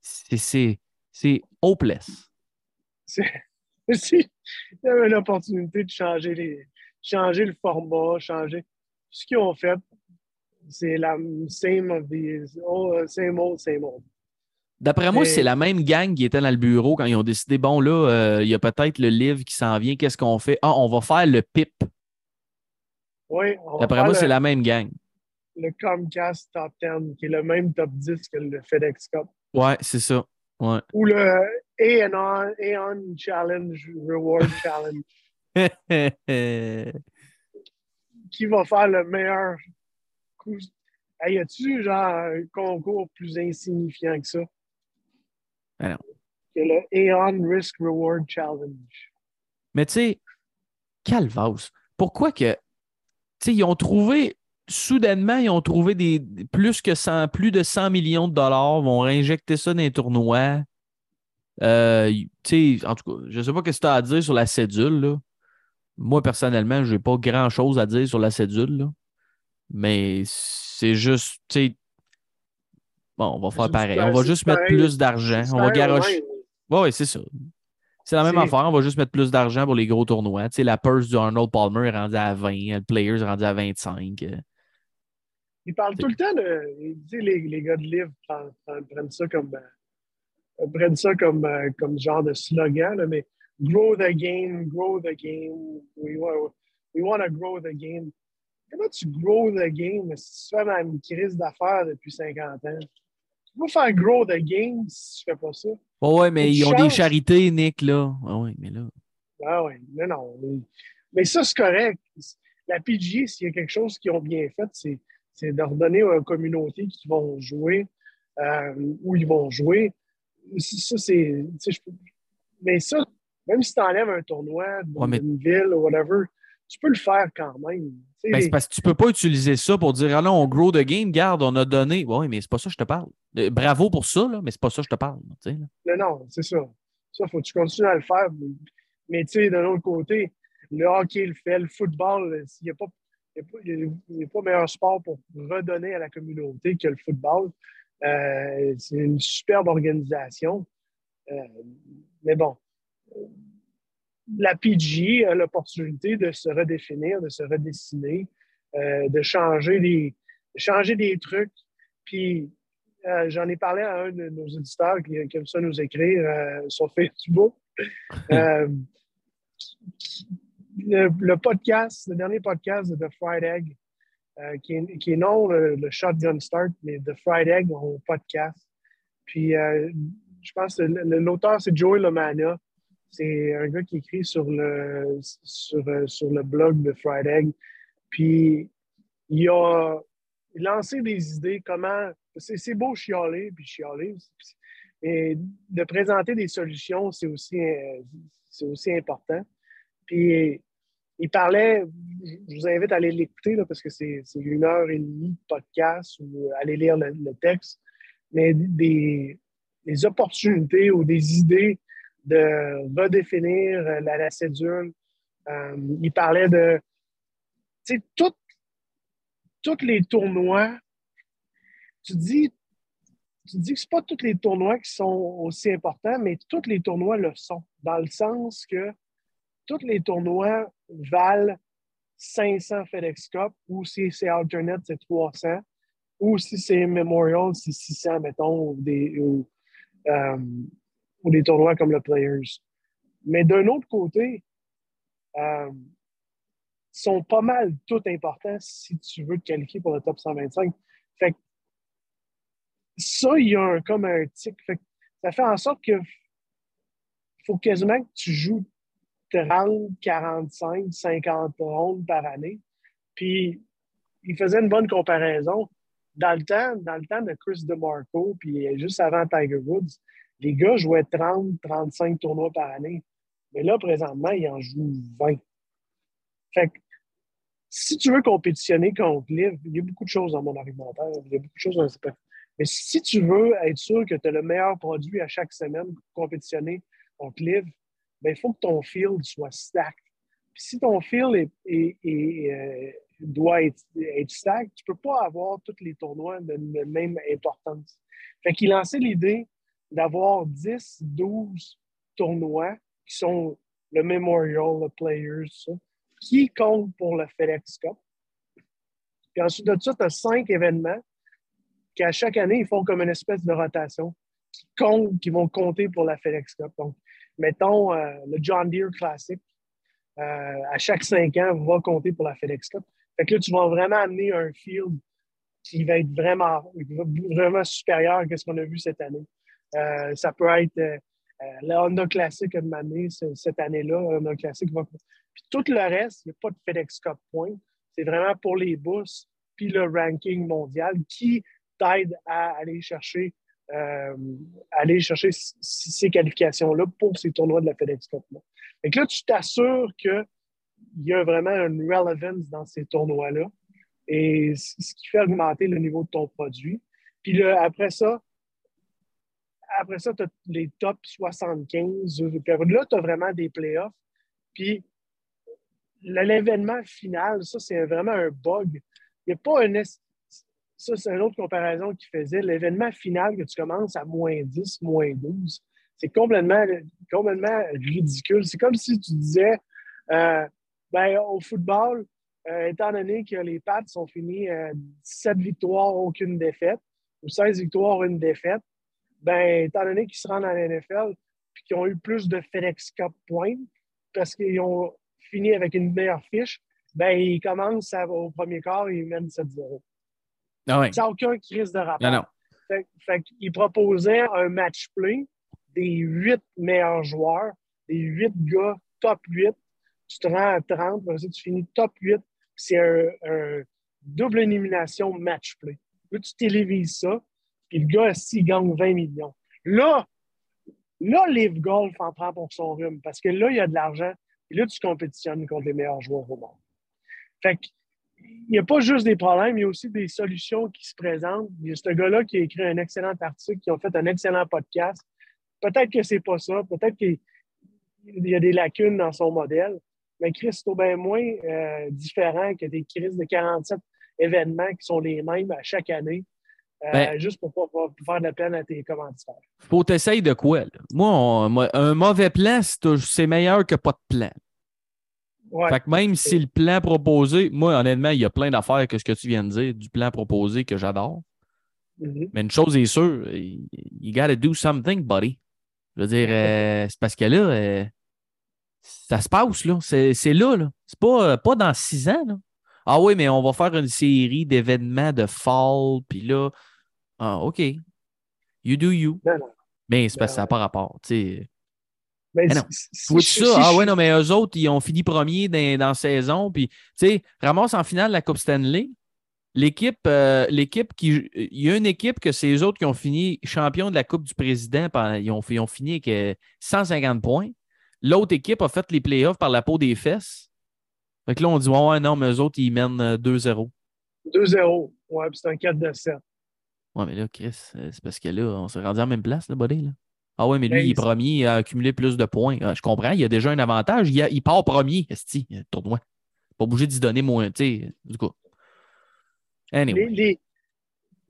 Speaker 4: sais, c'est- hopeless.
Speaker 5: Si il y avait une opportunité de changer, les, changer le format, changer. Ce qu'ils ont fait, c'est la same of the oh, same old, same old.
Speaker 4: D'après moi, c'est la même gang qui était dans le bureau quand ils ont décidé bon, là, euh, il y a peut-être le livre qui s'en vient. Qu'est-ce qu'on fait? Ah, on va faire le PIP.
Speaker 5: Oui, on va
Speaker 4: D'après moi,
Speaker 5: le,
Speaker 4: c'est la même gang.
Speaker 5: le Comcast Top 10, qui est le même top 10 que le FedEx Cup.
Speaker 4: Ouais, c'est ça. Ouais.
Speaker 5: Ou le Aeon, Aeon Challenge, Reward Challenge. Qui va faire le meilleur coup? Hey, y a-tu genre un concours plus insignifiant que ça? Que le Aeon Risk Reward Challenge.
Speaker 4: Mais tu sais, Calvaus, pourquoi que. Tu sais, ils ont trouvé. Soudainement, ils ont trouvé des plus que 100, plus de 100 millions de dollars, vont réinjecter ça dans les tournois. Euh, tu sais, en tout cas, je ne sais pas ce que tu as à dire sur la cédule. Là. Moi, personnellement, je n'ai pas grand-chose à dire sur la cédule. là. Mais c'est juste, tu sais, bon, on va faire pareil. On va juste mettre
Speaker 5: pareil.
Speaker 4: plus d'argent. On va garocher.
Speaker 5: même.
Speaker 4: Oui, c'est ça. C'est la même affaire. On va juste mettre plus d'argent pour les gros tournois. Tu sais, la purse du Arnold Palmer est rendue à 20, le Players est rendu à 25. euh.
Speaker 5: Ils parlent tout le temps de. Tu sais, les, les gars de livre prennent, ça comme. euh, prennent ça comme, euh, comme genre de slogan, là, mais grow the game, grow the game. We want, we want to grow the game. Comment tu grow the game? Si tu fais dans une crise d'affaires depuis 50 ans? Tu peux faire grow the game si tu fais pas ça.
Speaker 4: Ouais, ouais, mais
Speaker 5: Une
Speaker 4: ils ont des charités, Nick, là. Ah oui, mais là.
Speaker 5: Ah oui, mais non. Mais, mais ça, c'est correct. La PGA, s'il y a quelque chose qu'ils ont bien fait, c'est, c'est de redonner aux communautés qui vont jouer, euh, où ils vont jouer. Ça, c'est. peux- Mais ça, même si tu enlèves un tournoi
Speaker 4: Ouais, mais-
Speaker 5: d'une ville ou whatever, tu peux le faire quand même.
Speaker 4: Ben,
Speaker 5: les-
Speaker 4: c'est parce que tu peux pas utiliser ça pour dire Ah non, on grow the game, garde, on a donné. Oui, mais c'est pas ça que je te parle. Euh, bravo pour ça, mais c'est pas ça que je te parle.
Speaker 5: Non, non, c'est ça. Ça, faut que tu continues à le faire. Mais, tu sais, d'un autre côté, le hockey le fait, le football, il n'y a pas. Il n'y a, pas- il a pas meilleur sport pour redonner à la communauté que le football. Euh, c'est une superbe organisation. Euh, mais bon, euh, la PG a l'opportunité de se redéfinir, de se redessiner, euh, de changer des, de changer des trucs. Puis, euh, j'en ai parlé à un de nos auditeurs qui, qui aime ça nous écrire euh, sur Facebook. Euh, le, le podcast, le dernier podcast de The Fried Egg, euh, qui, est, qui est non le, le Shotgun Start, mais The Fried Egg, mon podcast. Puis, je pense que l'auteur, c'est Joey Lomana. C'est un gars qui écrit sur le, sur, sur le blog de Fried Egg. Puis, il a lancé des idées, comment. C'est beau chialer, puis chialer. Et de présenter des solutions, c'est aussi, euh, aussi important. Puis, il parlait, je vous invite à aller l'écouter parce que c'est une heure et demie de podcast ou aller lire le, texte, mais des, opportunités ou des idées de redéfinir la, la cédule. Euh, il parlait de, tu sais, tous les tournois, tu dis, tu dis que c'est pas tous les tournois qui sont aussi importants, mais tous les tournois le sont, dans le sens que tous les tournois valent 500 FedEx Cup, ou si c'est alternate, c'est 300, ou si c'est Memorial, c'est 600, mettons, ou des, ou, euh, ou des tournois comme le Players. Mais d'un autre côté, euh, sont pas mal tout importants si tu veux te qualifier pour le top 125. Fait que ça, il y a un, comme un tic. Fait ça fait en sorte que faut quasiment que tu joues 30, 45, 50 rondes par année. Puis, il faisait une bonne comparaison. Dans le temps, dans le temps de Chris DeMarco, puis juste avant Tiger Woods, les gars jouaient 30, 35 tournois par année. Mais là, présentement, ils en jouent 20. Fait que, si tu veux compétitionner contre Liv, il y a beaucoup de choses dans mon argumentaire. Il y a beaucoup de choses dans. Mais si tu veux être sûr que tu as le meilleur produit à chaque semaine pour compétitionner contre Liv, ben, il faut que ton field soit stack. Puis si ton field est, est- est, euh, doit être, être stack, tu ne peux pas avoir tous les tournois de, de même importance. Fait qu'il lançait l'idée d'avoir 10, 12 tournois qui sont le Memorial, le Players, ça, qui comptent pour le FedEx Cup. Puis ensuite de ça, tu as cinq événements qui, à chaque année, ils font comme une espèce de rotation qui comptent, qui vont compter pour la FedEx Cup. Donc, mettons, euh, le John Deere Classic, euh, à chaque cinq ans, va compter pour la FedEx Cup. Fait que là, tu vas vraiment amener un field qui va être vraiment, vraiment supérieur à ce qu'on a vu cette année. Euh, ça peut être le Honda Classic a demandé ce- cette année-là. Honda Classic va. Puis tout le reste, il n'y a pas de FedEx Cup point. C'est vraiment pour les bourses puis le ranking mondial qui t'aide à aller chercher, euh, aller chercher ces qualifications-là pour ces tournois de la FedEx Cup. Là. Fait que là, tu t'assures qu'il y a vraiment une relevance dans ces tournois-là et ce qui fait augmenter le niveau de ton produit. Puis là, après ça, après ça, tu as les top 75. Puis là, tu as vraiment des playoffs. Puis l'événement final, ça, c'est vraiment un bug. Il n'y a pas un. Ça, c'est une autre comparaison qu'il faisait. L'événement final que tu commences à moins 10, moins 12, c'est complètement, complètement ridicule. C'est comme si tu disais euh, ben, au football, euh, étant donné que les Pats sont finis euh, 17 victoires, aucune défaite, ou 16 victoires, une défaite, ben, étant donné qu'ils se rendent à la NFL puis qu'ils ont eu plus de FedEx Cup points parce qu'ils ont fini avec une meilleure fiche, ben, ils commencent au premier quart et ils mènent 7-0.
Speaker 4: Ah ouais.
Speaker 5: Ça n'a aucun crise de rapport.
Speaker 4: Non, non.
Speaker 5: Fait, fait qu'il proposait un match play des huit meilleurs joueurs, des huit gars top 8. Tu te rends à 30, après ça, tu finis top 8. C'est un, un double élimination match play. Là, tu télévises ça, puis le gars, s'il gagne 20 millions. Là, là, Live Golf en prend pour son rhume, parce que là, il y a de l'argent, et là, tu compétitionnes contre les meilleurs joueurs au monde. Fait que il n'y a pas juste des problèmes, il y a aussi des solutions qui se présentent. Il y a ce gars-là qui a écrit un excellent article, qui a fait un excellent podcast. Peut-être que c'est pas ça, peut-être qu'il y a des lacunes dans son modèle, mais Chris, c'est bien moins euh, différent que des crises de 47 événements qui sont les mêmes à chaque année. Euh,
Speaker 4: Ben-
Speaker 5: juste pour pas pas faire de la peine à tes commanditaires.
Speaker 4: Faut t'essayer de quoi? là? Moi, on- un mauvais plan, c'est meilleur que pas de plan.
Speaker 5: Ouais.
Speaker 4: Fait que même si le plan proposé, moi, honnêtement, il y a plein d'affaires que ce que tu viens de dire, du plan proposé que j'adore.
Speaker 5: Mhm.
Speaker 4: Mais une chose est sûre, you gotta do something, buddy. Je veux dire, euh, c'est parce que là, euh, ça se passe, là. C'est c'est là, là. C'est pas, euh, pas dans six ans, là. Ah oui, mais on va faire une série d'événements de fall, puis là, ah, OK. You do you.
Speaker 5: Non, non.
Speaker 4: Mais c'est parce que ça n'a pas rapport, tu sais.
Speaker 5: Mais
Speaker 4: Mais non.
Speaker 5: si-
Speaker 4: ça? ah ouais, non, mais eux autres, ils ont fini premier dans, dans la saison. Puis, tu sais, ramasse en finale la Coupe Stanley. L'équipe, euh, l'équipe qui. Il y a une équipe que c'est eux autres qui ont fini champion de la Coupe du Président. ils, ont, ils ont fini avec euh, 150 points. L'autre équipe a fait les playoffs par la peau des fesses. Fait que là, on dit, ouais, ouais, non, mais eux autres, ils mènent euh, 2-0.
Speaker 5: 2-0. Ouais, puis c'est un 4 de 7.
Speaker 4: Ouais, mais là, Chris, euh, c'est parce que là, on s'est rendu à la même place, là, buddy. Là. Ah ouais, mais lui,
Speaker 5: Ben,
Speaker 4: il est
Speaker 5: il-
Speaker 4: premier à accumuler plus de points. Ah, je comprends, il a déjà un avantage. Il, a- il part premier, esti, le tournoi. Pas obligé d'y donner moins, tu sais, du coup. Anyway.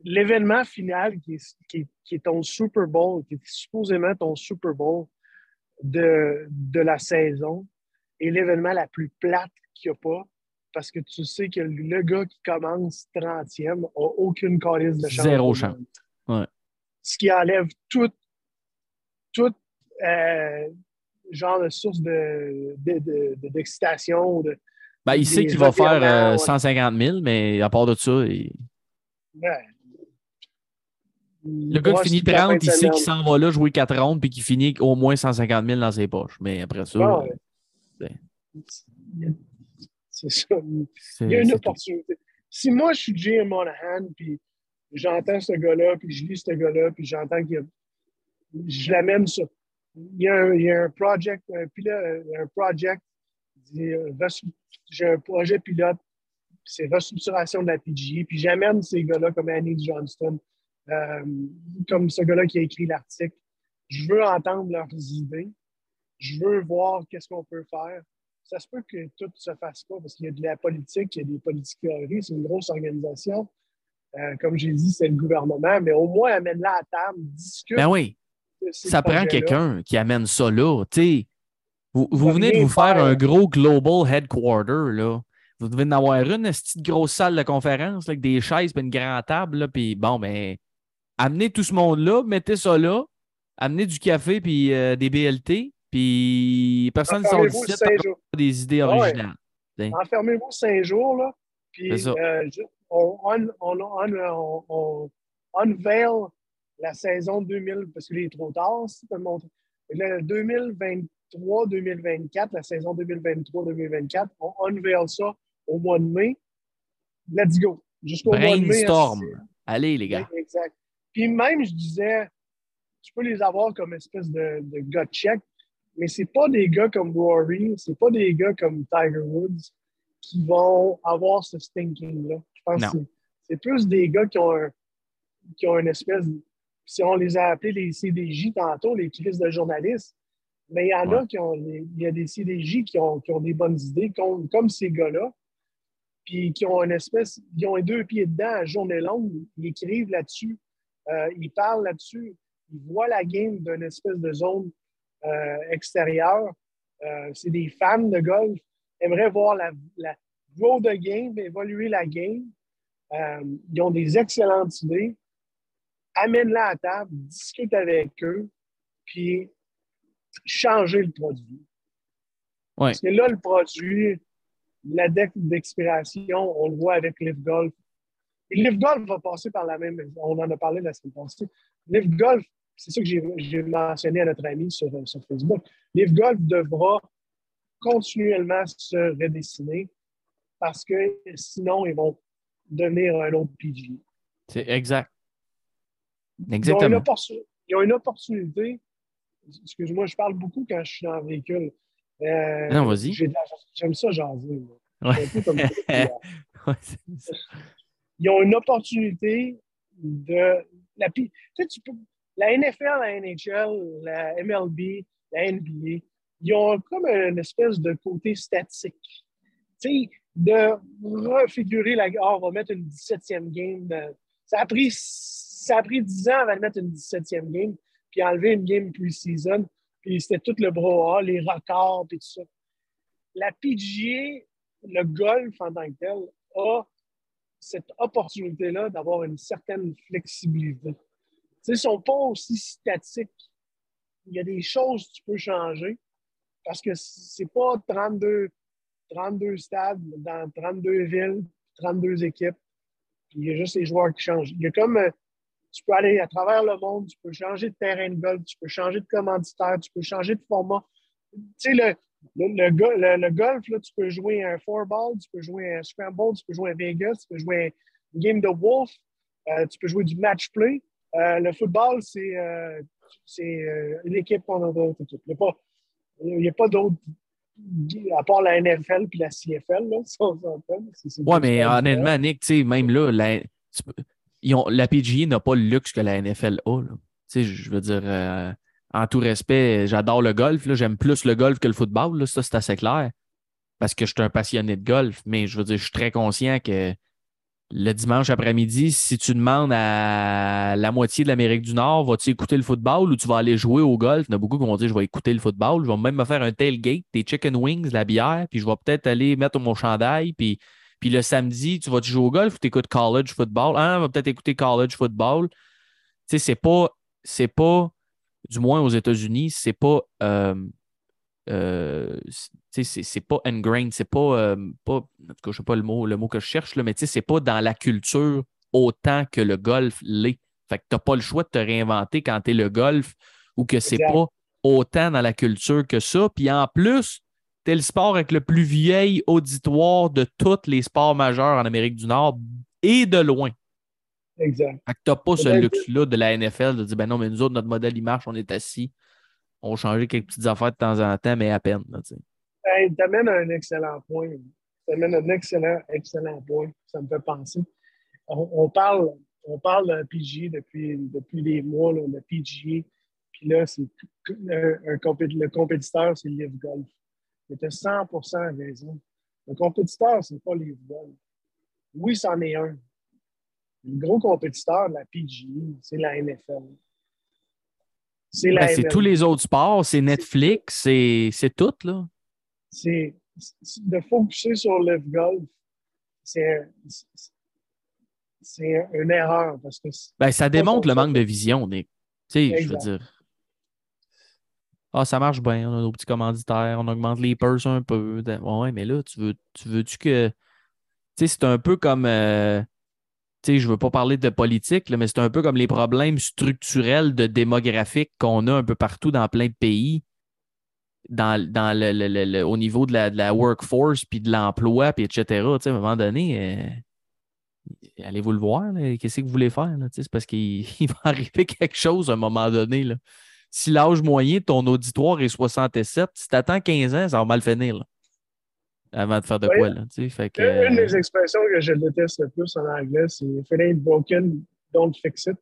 Speaker 5: L'événement final qui est, qui, est, qui est ton Super Bowl, qui est supposément ton Super Bowl de, de la saison, est l'événement la plus plate qu'il n'y a pas. Parce que tu sais que le gars qui commence 30e n'a aucune calice de chance.
Speaker 4: Zéro chance. Ouais.
Speaker 5: Ce qui enlève tout, tout euh, genre de source de, de- de- de- d'excitation. De,
Speaker 4: Ben, il sait qu'il va faire
Speaker 5: revirements,
Speaker 4: euh,
Speaker 5: ouais.
Speaker 4: 150 000, mais à part de ça, il-
Speaker 5: Ouais.
Speaker 4: le gars qui finit 30, il sait qu'il s'en va là jouer 4 rondes puis qu'il finit au moins 150 000 dans ses poches. Mais après ça, ben.
Speaker 5: C'est ça. Il y a une
Speaker 4: tout.
Speaker 5: opportunité. Si moi, je suis Jay Monahan, puis j'entends ce gars-là, puis je lis ce gars-là, puis j'entends qu'il y a... Je l'amène sur... Il y, a un, il y a un project, un pilote, un project, euh, j'ai un projet pilote, c'est restructuration de la PGA, puis j'amène ces gars-là comme Annie Johnston, euh, comme ce gars-là qui a écrit l'article. Je veux entendre leurs idées. Je veux voir qu'est-ce qu'on peut faire ça se peut que tout se fasse pas parce qu'il y a de la politique, il y a des politiqueries, c'est une grosse organisation. Euh, comme j'ai dit, c'est le gouvernement, mais au moins amène-la à table, discute.
Speaker 4: Ben oui. Ça prend quelqu'un qui amène ça là. tu sais. Vous, vous venez de vous faire
Speaker 5: faire.
Speaker 4: un gros global headquarter. Là. Vous devez en avoir une petite grosse salle de conférence là, avec des chaises et une grande table. Puis bon, ben, amenez tout ce monde-là, mettez ça là, amenez du café puis euh, des BLT, puis personne ne sort d'ici des idées
Speaker 5: Ah ouais.
Speaker 4: originales.
Speaker 5: Enfermez-vous cinq jours, là, puis euh, on, on, on- on unveil la saison 2000, parce qu'il est trop tard, si tu peux me montrer. Le 2023-2024, la saison 2023-2024, on unveil ça au mois de mai. Let's go. Jusqu'au mois de mai.
Speaker 4: Brainstorm.
Speaker 5: c'est-
Speaker 4: Allez, les gars.
Speaker 5: Exact. Puis même, je disais, tu peux les avoir comme espèce de, de gars check, mais c'est pas des gars comme Rory, c'est pas des gars comme Tiger Woods qui vont avoir ce stinking-là. Je pense
Speaker 4: Non.
Speaker 5: que c'est- c'est plus des gars qui ont un, qui ont une espèce, de- si on les a appelés les CDJ tantôt, les crises de journalistes, mais il y en a qui ont, les- il y a des CDJ qui ont, qui ont des bonnes idées, comme, comme ces gars-là, puis qui ont une espèce, ils ont les deux pieds dedans à journée longue, ils écrivent là-dessus, euh, ils parlent là-dessus, ils voient la game d'une espèce de zone euh, extérieure. Euh, c'est des fans de golf, aimeraient voir la, la grow the game, évoluer la game. Ils ont des excellentes idées. Amène-la à table, discute avec eux, puis changer le produit.
Speaker 4: Ouais.
Speaker 5: Parce que là, le produit, la date d'expiration, on le voit avec Live Golf. Et Live Golf va passer par la même. On en a parlé la semaine passée. Live Golf, c'est ça que j'ai mentionné à notre ami sur, sur Facebook. Live Golf devra continuellement se redessiner parce que sinon, ils vont devenir un autre PG.
Speaker 4: C'est exact.
Speaker 5: Ils ont, une
Speaker 4: Exactement.
Speaker 5: ils ont une opportunité. Excuse-moi, je parle beaucoup quand je suis dans le véhicule. Euh,
Speaker 4: Non, vas-y.
Speaker 5: J'aime ça jaser.
Speaker 4: Ouais.
Speaker 5: Je suis un peu comme ça, ils ont une opportunité de. La, tu sais, tu peux, la NFL, la NHL, la MLB, la NBA, ils ont comme une espèce de côté statique. Tu sais, de refigurer la. Ah, on va mettre une 17e game. de- ça, a pris, ça a pris 10 ans avant de mettre une 17e game, puis enlever une game pre-season, puis c'était tout le brouhaha, les records, et tout ça. La PGA, le golf en tant que tel, a cette opportunité-là d'avoir une certaine flexibilité. Ils ne sont pas aussi statiques. Il y a des choses que tu peux changer parce que c'est pas 32, 32 stades dans 32 villes, 32 équipes, puis il y a juste les joueurs qui changent. Il y a comme, euh, tu peux aller à travers le monde, tu peux changer de terrain de golf, tu peux changer de commanditaire, tu peux changer de format. Tu sais, le, le, le, go- le- le golf, là, tu peux jouer un four ball, tu peux jouer un scramble, tu peux jouer un Vegas, tu peux jouer un game de wolf, euh, tu peux jouer du match play. Euh, le football, c'est euh, euh, une équipe contre d'autres équipes. Il n'y a pas, il y a pas d'autres, à part la NFL puis la CFL, là, si on s'entend. Deux
Speaker 4: mais honnêtement, Nick, même là, la, tu peux- ils ont- la PGA n'a pas le luxe que la NFL a. je veux dire, euh, en tout respect, j'adore le golf. J'aime plus le golf que le football. là. Ça, c'est assez clair. Parce que je suis un passionné de golf. Mais je veux dire, je suis très conscient que le dimanche après-midi, si tu demandes à la moitié de l'Amérique du Nord, vas-tu écouter le football ou tu vas aller jouer au golf? Il y en a beaucoup qui vont dire je vais écouter le football. Je vais même me faire un tailgate, des chicken wings, la bière, puis je vais peut-être aller mettre mon chandail, puis puis le samedi, tu vas-tu jouer au golf ou tu écoutes college football? Ah, on va peut-être écouter college football. Tu sais, c'est pas, c'est pas, du moins aux États-Unis, c'est pas, euh, euh, c'est- tu pas ingrained, c'est pas, euh, pas, en tout cas, je sais pas le mot, le mot que je cherche, là, mais tu sais, c'est pas dans la culture autant que le golf l'est. Fait que t'as pas le choix de te réinventer quand t'es le golf ou que c'est pas autant dans la culture que ça. Puis en plus, t'es le sport avec le plus vieil auditoire de tous les sports majeurs en Amérique du Nord et de loin.
Speaker 5: Exact.
Speaker 4: Fait que t'as pas ce luxe-là de la NFL de dire ben non, mais nous autres, notre modèle, il marche, on est assis. On changer quelques petites affaires de temps en temps, mais à peine. là.
Speaker 5: Hey, t'amènes un excellent point. T'amènes un excellent, excellent point. Ça me fait penser. On, on parle, on parle de PGA depuis, depuis des mois, là, le PGA. Puis là, c'est un, un compé- le compétiteur, c'est Live Golf. As 100 raison. Le compétiteur, c'est pas Live Golf. Oui, c'en est un. Le gros compétiteur de la PGA, c'est la NFL. C'est la
Speaker 4: Ben, tous les autres sports, c'est Netflix, c'est tout, là.
Speaker 5: c'est de focuser sur le golf, c'est c'est- une erreur parce que
Speaker 4: Ben, ça démontre le manque de vision, Nick. Tu sais, je veux dire. Ah, ça marche bien, on a nos petits commanditaires, on augmente les purses un peu. Ouais, mais là, tu veux tu veux-tu que. Tu sais, c'est un peu comme. euh, Tu sais, je veux pas parler de politique, mais c'est un peu comme les problèmes structurels de démographique qu'on a un peu partout dans plein de pays. Dans, dans le, le- le- au niveau de la, de la workforce, puis de l'emploi, puis etc. Tu sais, à un moment donné, euh, allez-vous le voir, qu'est-ce que vous voulez faire? C'est parce qu'il il va arriver quelque chose à un moment donné. Là. Si l'âge moyen de ton auditoire est 67, si tu attends 15 ans, ça va mal finir. là, avant de faire de quoi. Là, fait que,
Speaker 5: Une
Speaker 4: euh,
Speaker 5: des expressions que je déteste le plus en anglais, c'est If it ain't broken, don't fix it.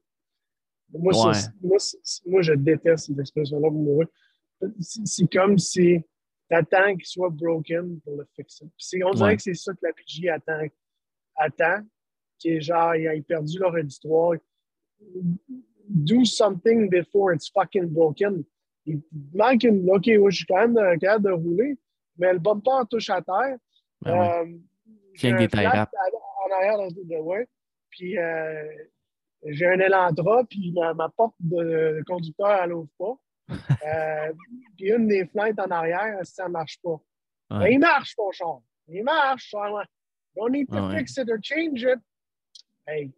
Speaker 5: Moi,
Speaker 4: Ouais.
Speaker 5: moi, moi, je déteste cette expression-là. C'est comme si tu attends qu'il soit broken pour le fixer. On dirait
Speaker 4: Ouais.
Speaker 5: que c'est ça que la PG attend, attend qui est genre, ils ont perdu leur auditoire. Do something before it's fucking broken. Il manque une. OK, oui, je suis quand même euh, capable de rouler, mais le bumper touche à terre.
Speaker 4: ben.
Speaker 5: Euh, j'ai un flat à- en arrière de, de ouais. Puis euh, j'ai un Elantra, puis ma, ma porte de, de conducteur, elle n'ouvre pas. Euh, puis une des fenêtres en arrière, ça ne marche pas.
Speaker 4: Ouais.
Speaker 5: Mais il marche, ton char. Il marche. ça, ouais. Don't need to
Speaker 4: ouais.
Speaker 5: fix it or change it. Hey,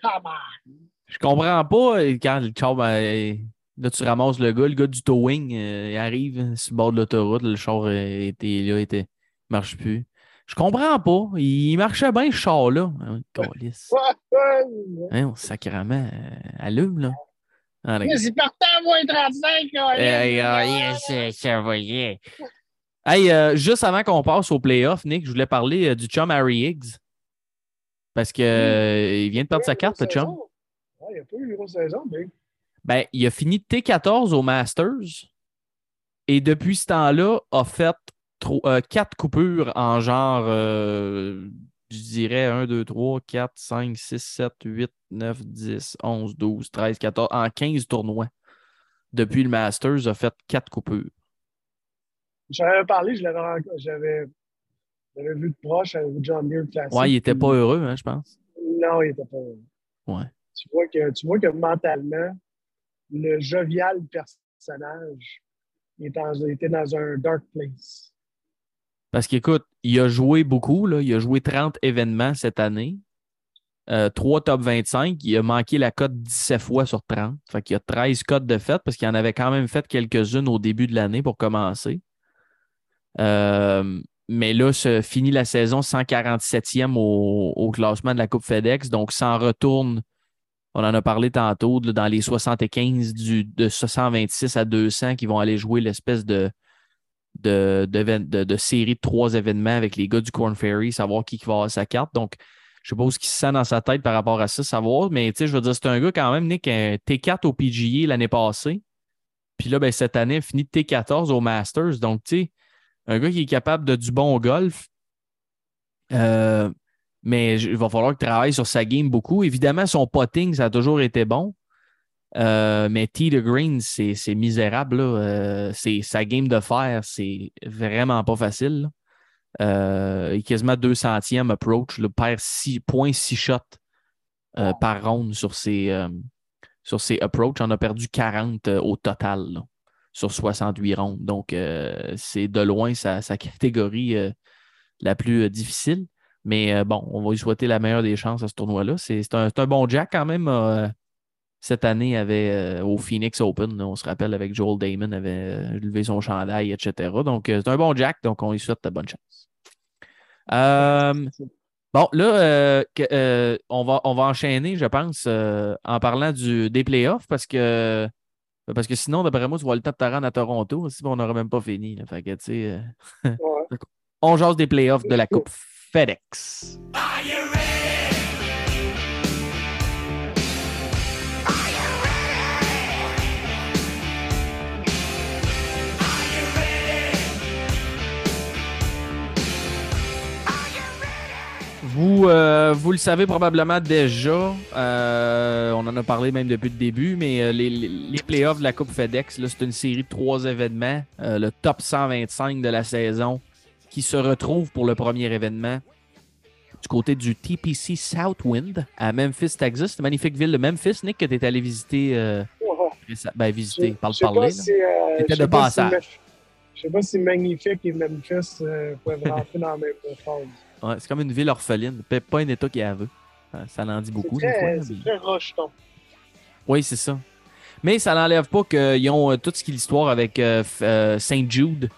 Speaker 5: come on.
Speaker 4: Je comprends pas euh, quand le char, ben, là, tu ramasses le gars, le gars du towing, euh, il arrive euh, sur le bord de l'autoroute, le char euh, était là, était, marche plus. Je comprends pas. Il marchait bien, ce char-là. Ah
Speaker 5: ouais.
Speaker 4: Hein, sacrément, euh, allume, là. Ah,
Speaker 5: Mais c'est partant à moins 35, quoi.
Speaker 4: Hey, ah, yes, euh, ça va, yeah. Hey, euh, juste avant qu'on passe au playoff, Nick, je voulais parler euh, du chum Harry Higgs. Parce qu'il vient de perdre sa carte, le chum.
Speaker 5: Il n'y a pas eu une grosse saison, mais.
Speaker 4: Ben, il a fini T14 au Masters et depuis ce temps-là, a fait tro- euh, quatre coupures en genre, euh, je dirais 1, 2, 3, 4, 5, 6, 7, 8, 9, 10, 11, 12, 13, 14, en 15 tournois. Depuis le Masters, a fait quatre coupures.
Speaker 5: J'en avais parlé, je l'avais j'avais j'avais vu de proche avec John Deere Classic.
Speaker 4: Ouais, il était
Speaker 5: puis-
Speaker 4: pas heureux, hein, je pense.
Speaker 5: Non, il était pas heureux.
Speaker 4: Ouais.
Speaker 5: Tu vois que, tu mentalement, le jovial personnage était, dans, un dark place.
Speaker 4: Parce qu'écoute, il a joué beaucoup, il a joué 30 événements cette année. Euh, 3 top 25. Il a manqué la cote 17 fois sur 30. Fait qu'il y a 13 cotes de fête parce qu'il en avait quand même fait quelques-unes au début de l'année pour commencer. Euh, mais là, se finit la saison 147e au, au classement de la Coupe FedEx. Donc, s'en retourne, on en a parlé tantôt, dans les 75 du, de 126 à 200 qui vont aller jouer l'espèce de, série de trois événements avec les gars du Corn Ferry, savoir qui va avoir sa carte. Donc, je sais pas où ce qui se sent dans sa tête par rapport à ça, savoir. Mais tu sais, je veux dire, c'est un gars quand même, Nick, un T4 au PGA l'année passée. Puis là, ben, cette année, il a fini T14 au Masters. Donc, tu sais, un gars qui est capable de du bon golf. Euh, mais il va falloir qu'il travaille sur sa game beaucoup. Évidemment, son potting, ça a toujours été bon. Euh, mais T de Green, c'est misérable. là. Euh, sa game de fer, c'est vraiment pas facile. Euh, il est quasiment 200e approach. Il perd 6.6 shots par round sur ses, sur ses approach. On a perdu 40 euh, au total sur 68 rondes. Donc, c'est de loin sa, sa catégorie la plus difficile. Mais euh, bon, on va lui souhaiter la meilleure des chances à ce tournoi-là. C'est un, un bon Jack quand même. euh, cette année, avait euh, au Phoenix Open, là, on se rappelle avec Joel Damon, avait levé son chandail, etc. Donc, c'est un bon Jack, donc on lui souhaite de bonne chance. Bon, là, euh, euh, on, va, on va enchaîner, je pense, euh, en parlant du, des playoffs, parce que, parce que sinon, d'après moi, tu vois le top Taran à Toronto, aussi, on n'aurait même pas fini. là. Fait que,
Speaker 5: Ouais.
Speaker 4: on jase des playoffs de la Coupe FedEx. Vous, euh, vous le savez probablement déjà. euh, on en a parlé même depuis le début, mais euh, les, les- playoffs de la Coupe FedEx, c'est une série de trois événements. Le top 125 de la saison qui se retrouve pour le premier événement du côté du TPC Southwind à Memphis, Texas. C'est une magnifique ville de Memphis, Nick, que tu es allé visiter. euh, ben, visiter, parle parler.
Speaker 5: si, euh,
Speaker 4: C'était
Speaker 5: sais
Speaker 4: de
Speaker 5: pas si
Speaker 4: passage.
Speaker 5: Mef- Je sais pas si Magnifique et Memphis euh, peuvent rentrer dans la même phrase.
Speaker 4: Ouais, c'est comme une ville orpheline. Pas- un État qui a veut. Ça en dit beaucoup.
Speaker 5: C'est très, rocheton.
Speaker 4: Oui, c'est ça. Mais ça n'enlève pas qu'ils ont euh, tout ce qui est l'histoire avec euh, euh, Saint Jude,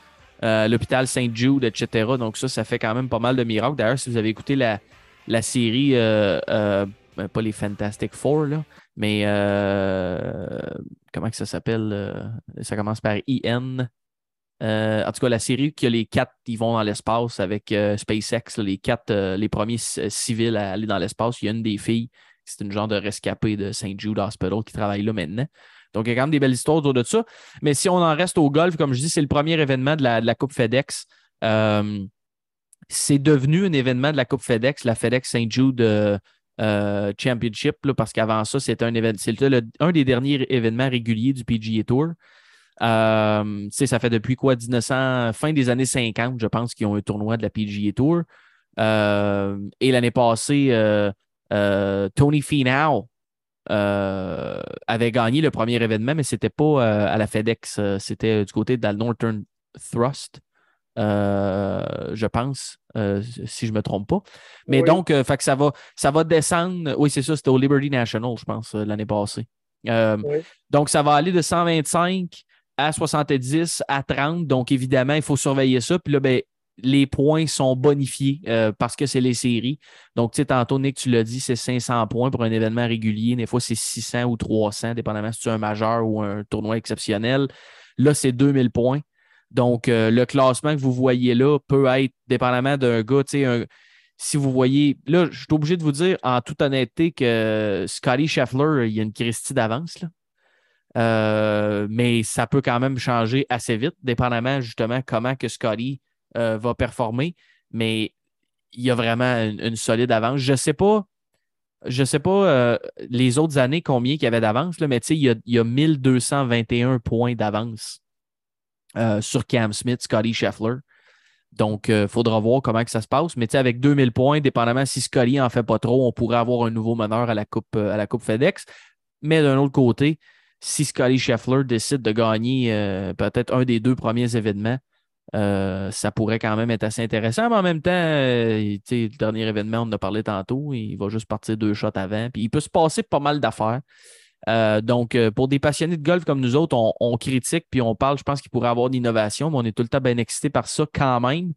Speaker 4: euh, l'hôpital Saint Jude, etc. Donc ça, ça fait quand même pas mal de miracles. D'ailleurs, si vous avez écouté la, la série, euh, euh, pas les Fantastic Four, là, mais comment ça s'appelle? ça commence par IN. En tout cas, la série qui a les quatre, ils vont dans l'espace avec SpaceX, les quatre, les premiers civils à aller dans l'espace. Il y a une des filles, c'est une genre de rescapée de St. Jude Hospital qui travaille là maintenant. Donc, il y a quand même des belles histoires autour de ça. Mais si on en reste au golf, comme je dis, c'est le premier événement de la, Coupe FedEx. Euh, c'est devenu un événement de la Coupe FedEx, la FedEx St. Jude euh, euh, Championship, parce qu'avant ça, c'était un événement, le- un des derniers événements réguliers du PGA Tour. Ça fait depuis quoi, 1900, fin des années 50, je pense, qu'ils ont un tournoi de la PGA Tour. Et l'année passée, Tony Finau avait gagné le premier événement, mais c'était pas euh, à la FedEx, euh, c'était du côté de la Northern Thrust, euh, je pense, euh, si je me trompe pas. Mais
Speaker 5: Oui.
Speaker 4: donc, euh, fait que ça va, ça va descendre. Oui, c'est ça, c'était au Liberty National, je pense, euh, l'année passée. Euh,
Speaker 5: Oui.
Speaker 4: Donc, ça va aller de 125 à 70 à 30. Donc, évidemment, il faut surveiller ça. Puis là, ben, les points sont bonifiés euh, parce que c'est les séries. Donc, tu sais, tantôt, Nick, tu l'as dit, c'est 500 points pour un événement régulier. Des fois, c'est 600 ou 300, dépendamment si tu es un majeur ou un tournoi exceptionnel. Là, c'est 2000 points. Donc, euh, le classement que vous voyez là peut être, dépendamment d'un gars, tu sais, un- si vous voyez, là, je suis obligé de vous dire en toute honnêteté que Scotty Scheffler, il y a une Christie d'avance. Euh, mais ça peut quand même changer assez vite, dépendamment justement comment que Scotty euh, va performer. Mais il y a vraiment une, solide avance. Je ne sais pas, je sais pas euh, les autres années combien il y avait d'avance, mais il y a, il y a 1221 points d'avance euh, sur Cam Smith, Scotty Scheffler. Donc, il faudra voir comment que ça se passe. Mais avec 2000 points, dépendamment si Scotty en fait pas trop, on pourrait avoir un nouveau meneur à la Coupe, à la coupe FedEx. Mais d'un autre côté, si Scotty Scheffler décide de gagner peut-être un des deux premiers événements, euh, ça pourrait quand même être assez intéressant. Mais en même temps, euh, le dernier événement, on en a parlé tantôt, il va juste partir deux shots avant. Puis il peut se passer pas mal d'affaires. Euh, donc, pour des passionnés de golf comme nous autres, on, critique puis on parle, je pense qu'il pourrait avoir d'innovation, mais on est tout le temps bien excité par ça quand même.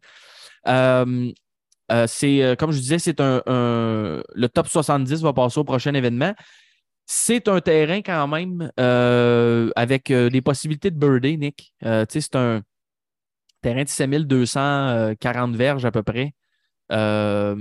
Speaker 4: C'est, comme je disais, c'est un, le top 70 va passer au prochain événement. C'est un terrain quand même avec des possibilités de birdie, Nick. C'est un terrain de 7240 verges à peu près. Euh,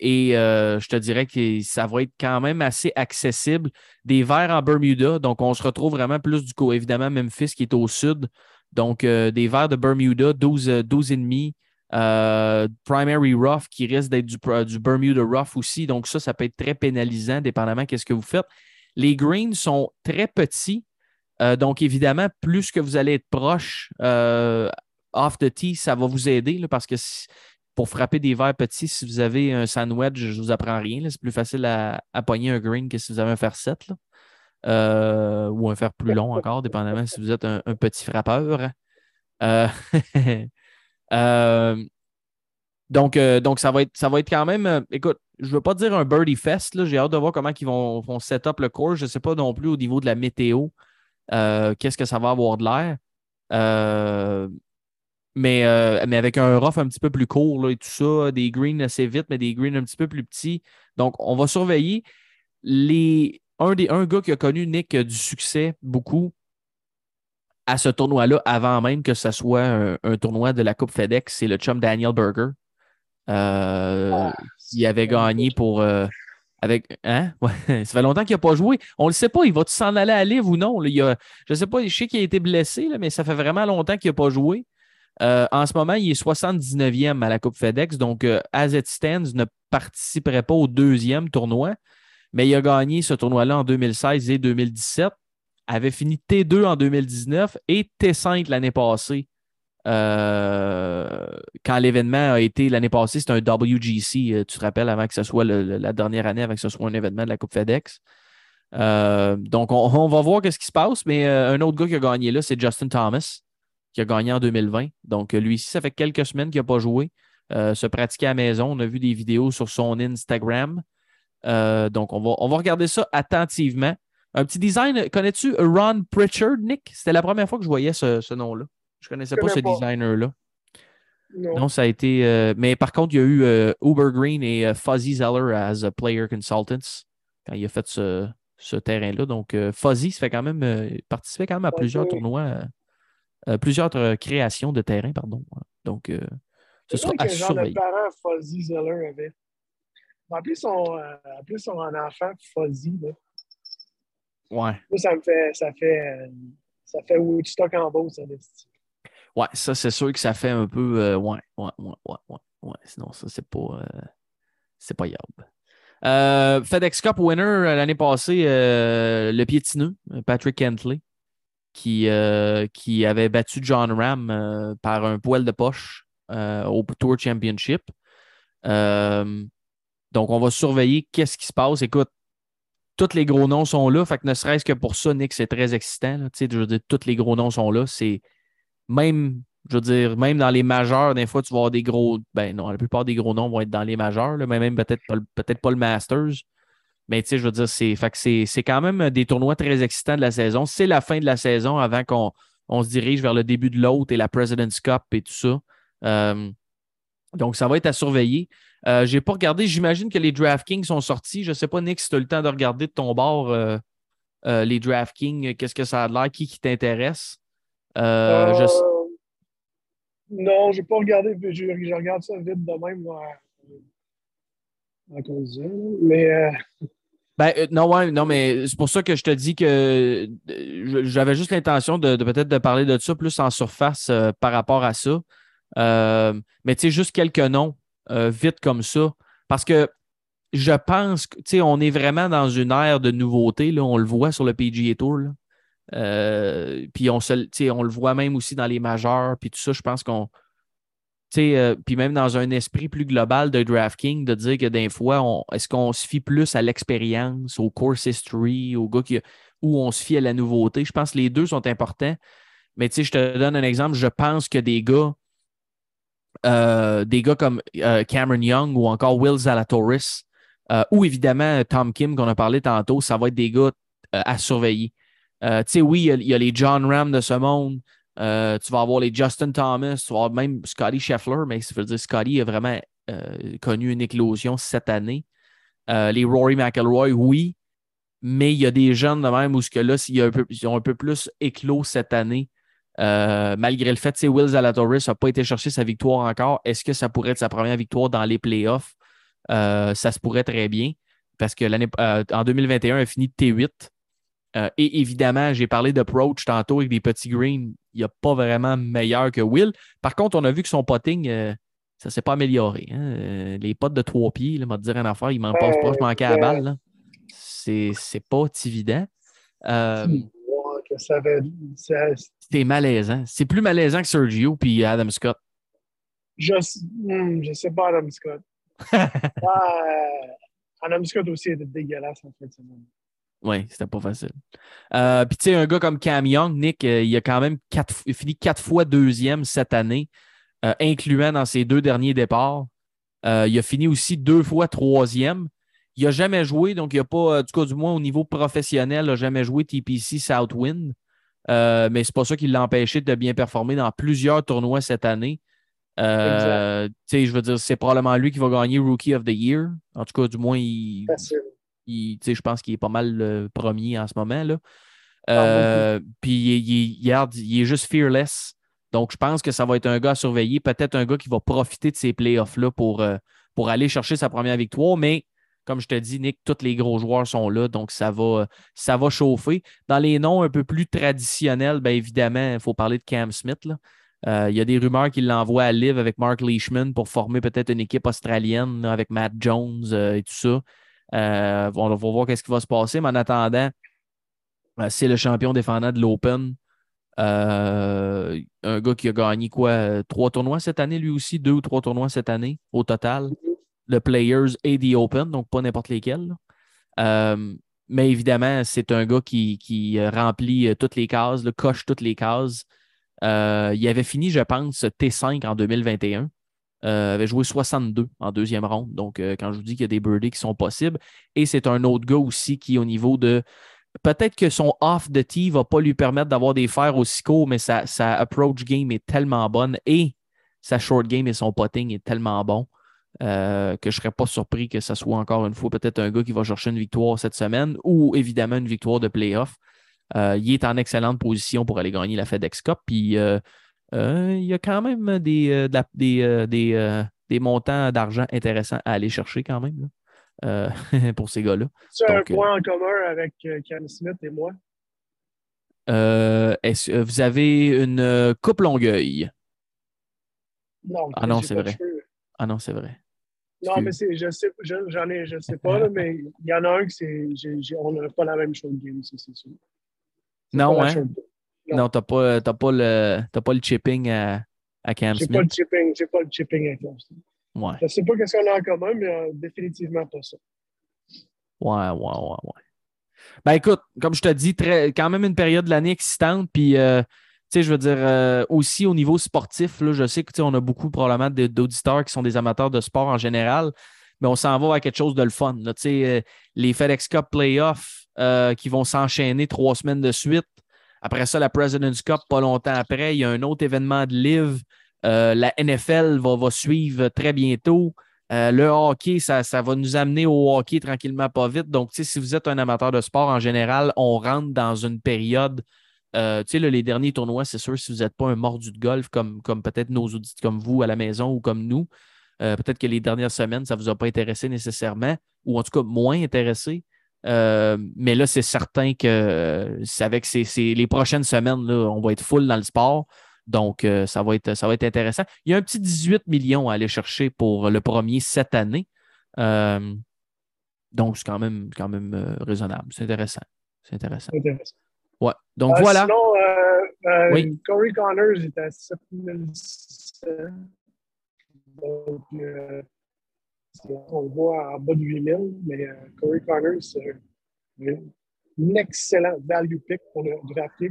Speaker 4: et euh, je te dirais que ça va être quand même assez accessible. Des verts en Bermuda, donc on se retrouve vraiment plus du coup, évidemment, Memphis qui est au sud. Donc, euh, des verts de Bermuda, 12, euh, 12,5. Euh, primary rough qui risque d'être du, du Bermuda rough aussi. Donc, ça, ça peut être très pénalisant, dépendamment de ce que vous faites. Les greens sont très petits. Euh, donc, évidemment, plus que vous allez être proche euh, off the tee, ça va vous aider là, parce que pour frapper des verres petits, si vous avez un sandwich, je ne vous apprends rien. C'est plus facile à, à pogner un green que si vous avez un fer 7 là. Euh, ou un fer plus long encore, dépendamment si vous êtes un, petit frappeur. Euh, euh, donc, donc ça, va être, ça va être quand même. écoute, je ne veux pas dire un birdie fest. J'ai hâte de voir comment ils vont, vont le course. Je ne sais pas non plus au niveau de la météo. Qu'est-ce que ça va avoir de l'air? Mais, euh, mais avec un rough un petit peu plus court là, et tout ça, des greens assez vite, mais des greens un petit peu plus petits. Donc, on va surveiller. Les, un, des, un gars qui a connu Nick euh, du succès beaucoup à ce tournoi-là, avant même que ce soit un, un tournoi de la Coupe FedEx, c'est le chum Daniel Berger. Euh, qui avait gagné pour. euh, avec, hein? Ouais, ça fait longtemps qu'il n'a pas joué. On ne le sait pas, il va s'en aller à Live ou non. là? Il a- je ne sais pas, je sais qu'il a été blessé, là, mais ça fait vraiment longtemps qu'il n'a pas joué. Euh, en ce moment, il est 79e à la Coupe FedEx, donc euh, As It Stands ne participerait pas au deuxième tournoi, mais il a gagné ce tournoi-là en 2016 et 2017, avait fini T2 en 2019 et T5 l'année passée. Euh, quand l'événement a été l'année passée, c'était un WGC, euh, tu te rappelles, avant que ce soit la dernière année, avant que ce soit un événement de la Coupe FedEx. Donc, on, va voir ce qui se passe, mais un autre gars qui a gagné là, c'est Justin Thomas, qui a gagné en 2020. Donc, euh, lui ici, ça fait quelques semaines qu'il n'a pas joué, euh, se pratiquer à la maison. On a vu des vidéos sur son Instagram. Euh, donc, on va, on va regarder ça attentivement. Un petit design, connais-tu Ron Pritchard, Nick? C'était la première fois que je voyais ce, ce nom-là. Je ne connaissais pas ce designer-là.
Speaker 5: Non.
Speaker 4: Non, ça a été. euh, mais par contre, il y a eu euh, Uber Green et euh, Fuzzy Zeller as a player consultants quand il a fait ce, ce terrain-là. Donc, Fuzzy ça fait quand même, participait quand même à plusieurs tournois, euh, plusieurs euh, créations de terrain, pardon. Donc, euh, ce sera à
Speaker 5: que genre de
Speaker 4: surveiller.
Speaker 5: parent Fuzzy Zeller avait. En plus, son, euh, son enfant Fuzzy, là.
Speaker 4: Ouais.
Speaker 5: Moi, ça me fait. Ça fait, euh, ça fait Woodstock en beau, ça.
Speaker 4: Ouais, ça, c'est sûr que ça fait un peu. ouais, ouais, ouais, ouais, ouais. Sinon, ça, c'est pas. c'est pas. Euh, FedEx Cup winner l'année passée, euh, le piétineux, Patrick Kentley, qui, euh, qui avait battu John Ram euh, par un poil de poche euh, au Tour Championship. Donc, on va surveiller qu'est-ce qui se passe. Écoute, tous les gros noms sont là. Fait que ne serait-ce que pour ça, Nick, c'est très excitant. là. Je veux dire, tous les gros noms sont là. C'est même, je veux dire, même dans les majeurs, des fois, tu vas avoir des gros. Ben non, la plupart des gros noms vont être dans les majeurs, mais même peut-être peut-être pas le Masters. Mais tu sais, je veux dire, c'est, quand même des tournois très excitants de la saison. C'est la fin de la saison avant qu'on on se dirige vers le début de l'autre et la President's Cup et tout ça. Euh, donc, ça va être à surveiller. Euh, j'ai pas regardé. J'imagine que les DraftKings sont sortis. Je ne sais pas, Nick, si tu as le temps de regarder de ton bord euh, euh, les DraftKings, qu'est-ce que ça a de l'air, qui, t'intéresse? Euh, je-
Speaker 5: Euh, Non, j'ai pas regardé. Je, je regarde ça vite de même. Mais euh,
Speaker 4: Ben, euh, non, ouais, non, mais c'est pour ça que je te dis que euh, j'avais juste l'intention de, peut-être de parler de ça plus en surface par rapport à ça. Mais tu sais, juste quelques noms vite comme ça. Parce que je pense que, tu sais, on est vraiment dans une ère de nouveauté. Là, on le voit sur le PGA Tour. puis on, se, on le voit même aussi dans les majeurs. Puis tout ça, je pense qu'on. Euh, puis même dans un esprit plus global de DraftKings, de dire que des fois, est-ce qu'on se fie plus à l'expérience, au course history, gars qui, ou on se fie à la nouveauté? Je pense que les deux sont importants. Mais je te donne un exemple. Je pense que des gars, euh, des gars comme euh, Cameron Young ou encore Will Zalatoris, ou évidemment Tom Kim qu'on a parlé tantôt, ça va être des gars à surveiller. Tu sais, oui, il y y, a les John Ram de ce monde. Euh, tu vas avoir les Justin Thomas, tu vas même Scotty Scheffler, mais ça veut dire Scotty a vraiment euh, connu une éclosion cette année. Euh, les Rory McIlroy, oui, mais il y a des jeunes de même où ce que là, ils ont un peu plus éclos cette année, malgré le fait que Will Zalatoris n'a pas été chercher sa victoire encore. Est-ce que ça pourrait être sa première victoire dans les playoffs? Ça se pourrait très bien parce que l'année en 2021, il a fini T8. Euh, et évidemment, j'ai parlé d'approach tantôt avec des petits greens. Il n'y a pas vraiment meilleur que Will. Par contre, on a vu que son potting, euh, ça ne s'est pas amélioré. hein. Euh, les potes de trois pieds, là, m'a dire une affaire, il m'en passe
Speaker 5: Euh,
Speaker 4: proche, manquer à la balle. C'est pas évident. Euh, c'est malaisant. C'est plus malaisant que Sergio puis Adam Scott.
Speaker 5: je, hmm, je sais pas, Adam Scott. Ah, Adam Scott aussi était dégueulasse en fin de semaine.
Speaker 4: Oui, c'était pas facile. Euh, Puis, tu sais, un gars comme Cam Young, Nick, euh, il a quand même quatre, il a fini quatre fois deuxième cette année, euh, incluant dans ses deux derniers départs. Il a fini aussi deux fois troisième. Il n'a jamais joué, donc il n'a pas, du coup, du moins au niveau professionnel, il n'a jamais joué TPC Southwind. Mais c'est pas ça qui l'a empêché de bien performer dans plusieurs tournois cette année. Tu sais, je veux dire, c'est probablement lui qui va gagner Rookie of the Year. En tout cas, du moins, il,
Speaker 5: Facile.
Speaker 4: Il- je pense qu'il est pas mal le premier en ce moment. Là.
Speaker 5: Ah,
Speaker 4: Euh, puis il, il- il est juste fearless. Donc, je pense que ça va être un gars à surveiller. Peut-être un gars qui va profiter de ces playoffs-là pour, euh, pour aller chercher sa première victoire. Mais comme je te dis, Nick, tous les gros joueurs sont là. Donc, ça va, ça va chauffer. Dans les noms un peu plus traditionnels, bien évidemment, il faut parler de Cam Smith. là. Euh, il y a des rumeurs qu'il l'envoie à Live avec Mark Leishman pour former peut-être une équipe australienne là, avec Matt Jones euh, et tout ça. Euh, on va voir qu'est-ce qui va se passer, mais en attendant, euh, c'est le champion défendant de l'Open. Euh, un gars qui a gagné quoi? Trois tournois cette année, lui aussi, deux ou trois tournois cette année au total. Le Players et The Open, donc pas n'importe lesquels. mais évidemment, c'est un gars qui, remplit toutes les cases, là, coche toutes les cases. Il avait fini, je pense, T5 en 2021. Euh, avait joué 62 en deuxième ronde. Donc, euh, quand je vous dis qu'il y a des birdies qui sont possibles. Et c'est un autre gars aussi qui, au niveau de. Peut-être que son off de tee ne va pas lui permettre d'avoir des fers aussi courts, mais sa, sa approach game est tellement bonne et sa short game et son putting est tellement bon euh, que je ne serais pas surpris que ce soit encore une fois peut-être un gars qui va chercher une victoire cette semaine ou évidemment une victoire de playoff. Il est en excellente position pour aller gagner la FedEx Cup. Puis il y a quand même des, euh, de la- des, euh, des, euh, des montants d'argent intéressants à aller chercher quand même là, euh, pour ces gars-là.
Speaker 5: Tu as un
Speaker 4: euh,
Speaker 5: point en commun avec euh, Cam Smith et moi?
Speaker 4: Euh, est-ce- euh, vous avez une euh, coupe Longueuil?
Speaker 5: Non,
Speaker 4: Ah non, c'est vrai. Ah non, c'est vrai.
Speaker 5: Non, mais c'est, je sais, je, j'en ai, je sais pas, là, mais il y en a un qui c'est, on n'a pas la même short game, c'est sûr.
Speaker 4: Non, hein?
Speaker 5: Non.
Speaker 4: Non, t'as pas, t'as pas, le, t'as pas le chipping à, à Cam
Speaker 5: J'ai pas le chipping, j'ai pas le chipping avec Cam Smith.
Speaker 4: Ouais.
Speaker 5: Je sais pas qu'est-ce qu'on a en commun, mais euh, définitivement pas ça.
Speaker 4: Ouais, ouais, ouais, ouais. Ben écoute, comme je te dis, très, quand même une période de l'année excitante. Puis, euh, tu sais, je veux dire, euh, aussi au niveau sportif, là, je sais que tu sais, on a beaucoup probablement d'auditeurs qui sont des amateurs de sport en général, mais on s'en va vers quelque chose de le fun. là. Tu sais, euh, les FedEx Cup Playoffs euh, qui vont s'enchaîner trois semaines de suite. Après ça, la President's Cup, pas longtemps après. Il y a un autre événement de live. Euh, la NFL va, suivre très bientôt. Euh, le hockey, ça, va nous amener au hockey tranquillement, pas vite. Donc, si vous êtes un amateur de sport en général, on rentre dans une période. euh, là, les derniers tournois, c'est sûr, si vous n'êtes pas un mordu de golf comme, peut-être nos auditeurs, comme vous à la maison ou comme nous, Euh, peut-être que les dernières semaines, ça ne vous a pas intéressé nécessairement, ou en tout cas moins intéressé. Euh, mais là, c'est certain que c'est avec ces, ces- les prochaines semaines, là, on va être full dans le sport. Donc, euh, ça, va être, ça va être intéressant. Il y a un petit 18 millions à aller chercher pour le premier cette année. Euh, donc, c'est quand même, quand même euh, raisonnable. C'est intéressant. C'est intéressant.
Speaker 5: Intéressant.
Speaker 4: Ouais. Donc,
Speaker 5: Euh,
Speaker 4: voilà.
Speaker 5: Sinon, euh, euh,
Speaker 4: Oui.
Speaker 5: Corey Connors est à 7600. Donc, euh, on le voit en bas de 8000, mais euh, Corey Connors, c'est un, un excellent value pick pour le drafter.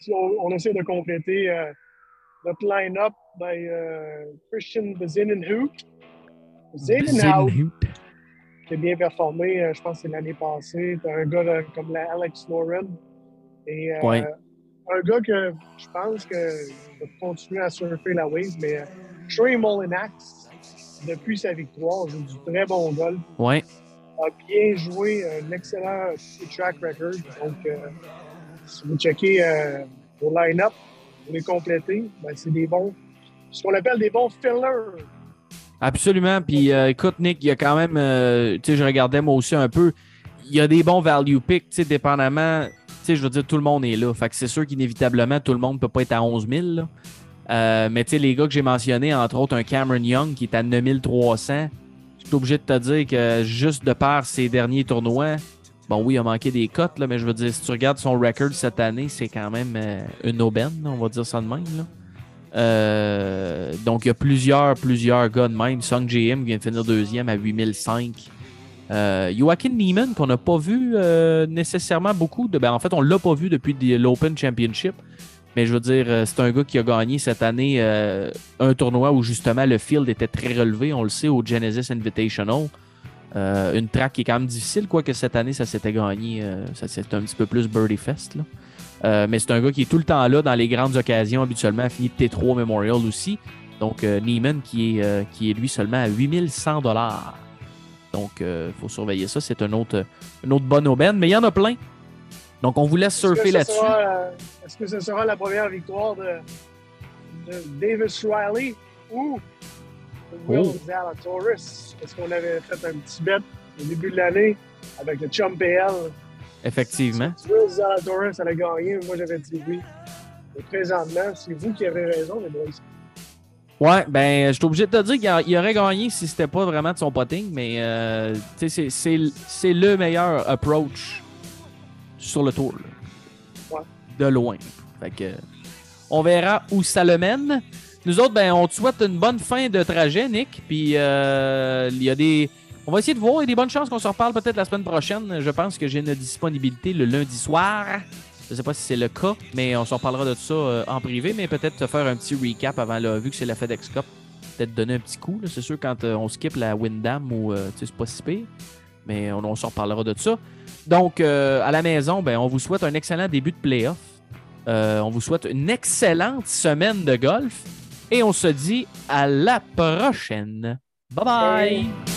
Speaker 5: Si on, on essaie de compléter euh, notre line-up, ben, euh, Christian Bezinenhout. Bezinenhout, qui a bien performé, euh, je pense que c'est l'année passée. T'as un gars comme la Alex Lauren. Et euh,
Speaker 4: Ouais.
Speaker 5: un gars que je pense que va continuer à surfer la wave, mais euh, Trey Molinax, depuis sa victoire, joue du très bon golf.
Speaker 4: Ouais.
Speaker 5: A bien joué, un excellent track record. Donc, euh, si vous checkez euh, vos line-up, vous les complétez, ben, c'est des bons, ce qu'on appelle des bons fillers.
Speaker 4: Absolument. Puis euh, écoute, Nick, il y a quand même, euh, tu sais, je regardais moi aussi un peu, il y a des bons value picks, tu sais, dépendamment, tu sais, je veux dire, tout le monde est là. Fait que c'est sûr qu'inévitablement, tout le monde ne peut pas être à 11 000. là. Euh, mais tu sais, les gars que j'ai mentionnés, entre autres, un Cameron Young qui est à 9300, je suis obligé de te dire que juste de par ses derniers tournois, bon, oui, il a manqué des cotes, là, mais je veux dire, si tu regardes son record cette année, c'est quand même euh, une aubaine, on va dire ça de même. Euh, donc, il y a plusieurs, plusieurs gars de même. Sung JM vient de finir deuxième à 8005. Euh, Joaquin Neiman, qu'on n'a pas vu nécessairement beaucoup. De, ben, en fait, on l'a pas vu depuis l'Open Championship. Mais je veux dire, euh, c'est un gars qui a gagné cette année euh, un tournoi où justement le field était très relevé. On le sait au Genesis Invitational. Euh, une track qui est quand même difficile, quoique cette année, ça s'était gagné. ça c'était un petit peu plus Birdie Fest. là. Mais c'est un gars qui est tout le temps là dans les grandes occasions, habituellement, fini T3 Memorial aussi. Donc, Neiman qui est, qui est lui seulement à 8100 dollars. Donc, il faut surveiller ça. C'est un autre, une autre bonne aubaine, mais il y en a plein. Donc, on vous laisse surfer là-dessus.
Speaker 5: euh, Est-ce que ce sera la première victoire de, de Davis Riley ou de Will
Speaker 4: Oh.
Speaker 5: Zalatoris? Est-ce qu'on avait fait un petit bet au début de l'année avec le Chum PL?
Speaker 4: Effectivement.
Speaker 5: Si Will Zalatoris allait gagner, moi j'avais dit oui. Mais présentement, c'est vous qui avez raison, les boys.
Speaker 4: Ouais, ben, je suis obligé de te dire qu'il aurait gagné si c'était pas vraiment de son potting, mais euh, c'est le meilleur approach sur le tour.
Speaker 5: Ouais.
Speaker 4: De loin. Fait que, on verra où ça le mène. Nous autres, ben, on te souhaite une bonne fin de trajet, Nick. Puis, euh, il y a des. On va essayer de voir. Il y a des bonnes chances qu'on se reparle peut-être la semaine prochaine. Je pense que j'ai une disponibilité le lundi soir. Je sais pas si c'est le cas, mais on s'en reparlera de ça euh, en privé, mais peut-être te faire un petit recap avant, là, vu que c'est la FedEx Cup. Peut-être donner un petit coup. C'est sûr, quand euh, on skip la Windham, ou euh, tu sais, c'est pas si pire, mais on, on s'en reparlera de ça. Donc, euh, à la maison, ben, on vous souhaite un excellent début de playoff. Euh, on vous souhaite une excellente semaine de golf. Et on se dit à la prochaine. Bye bye!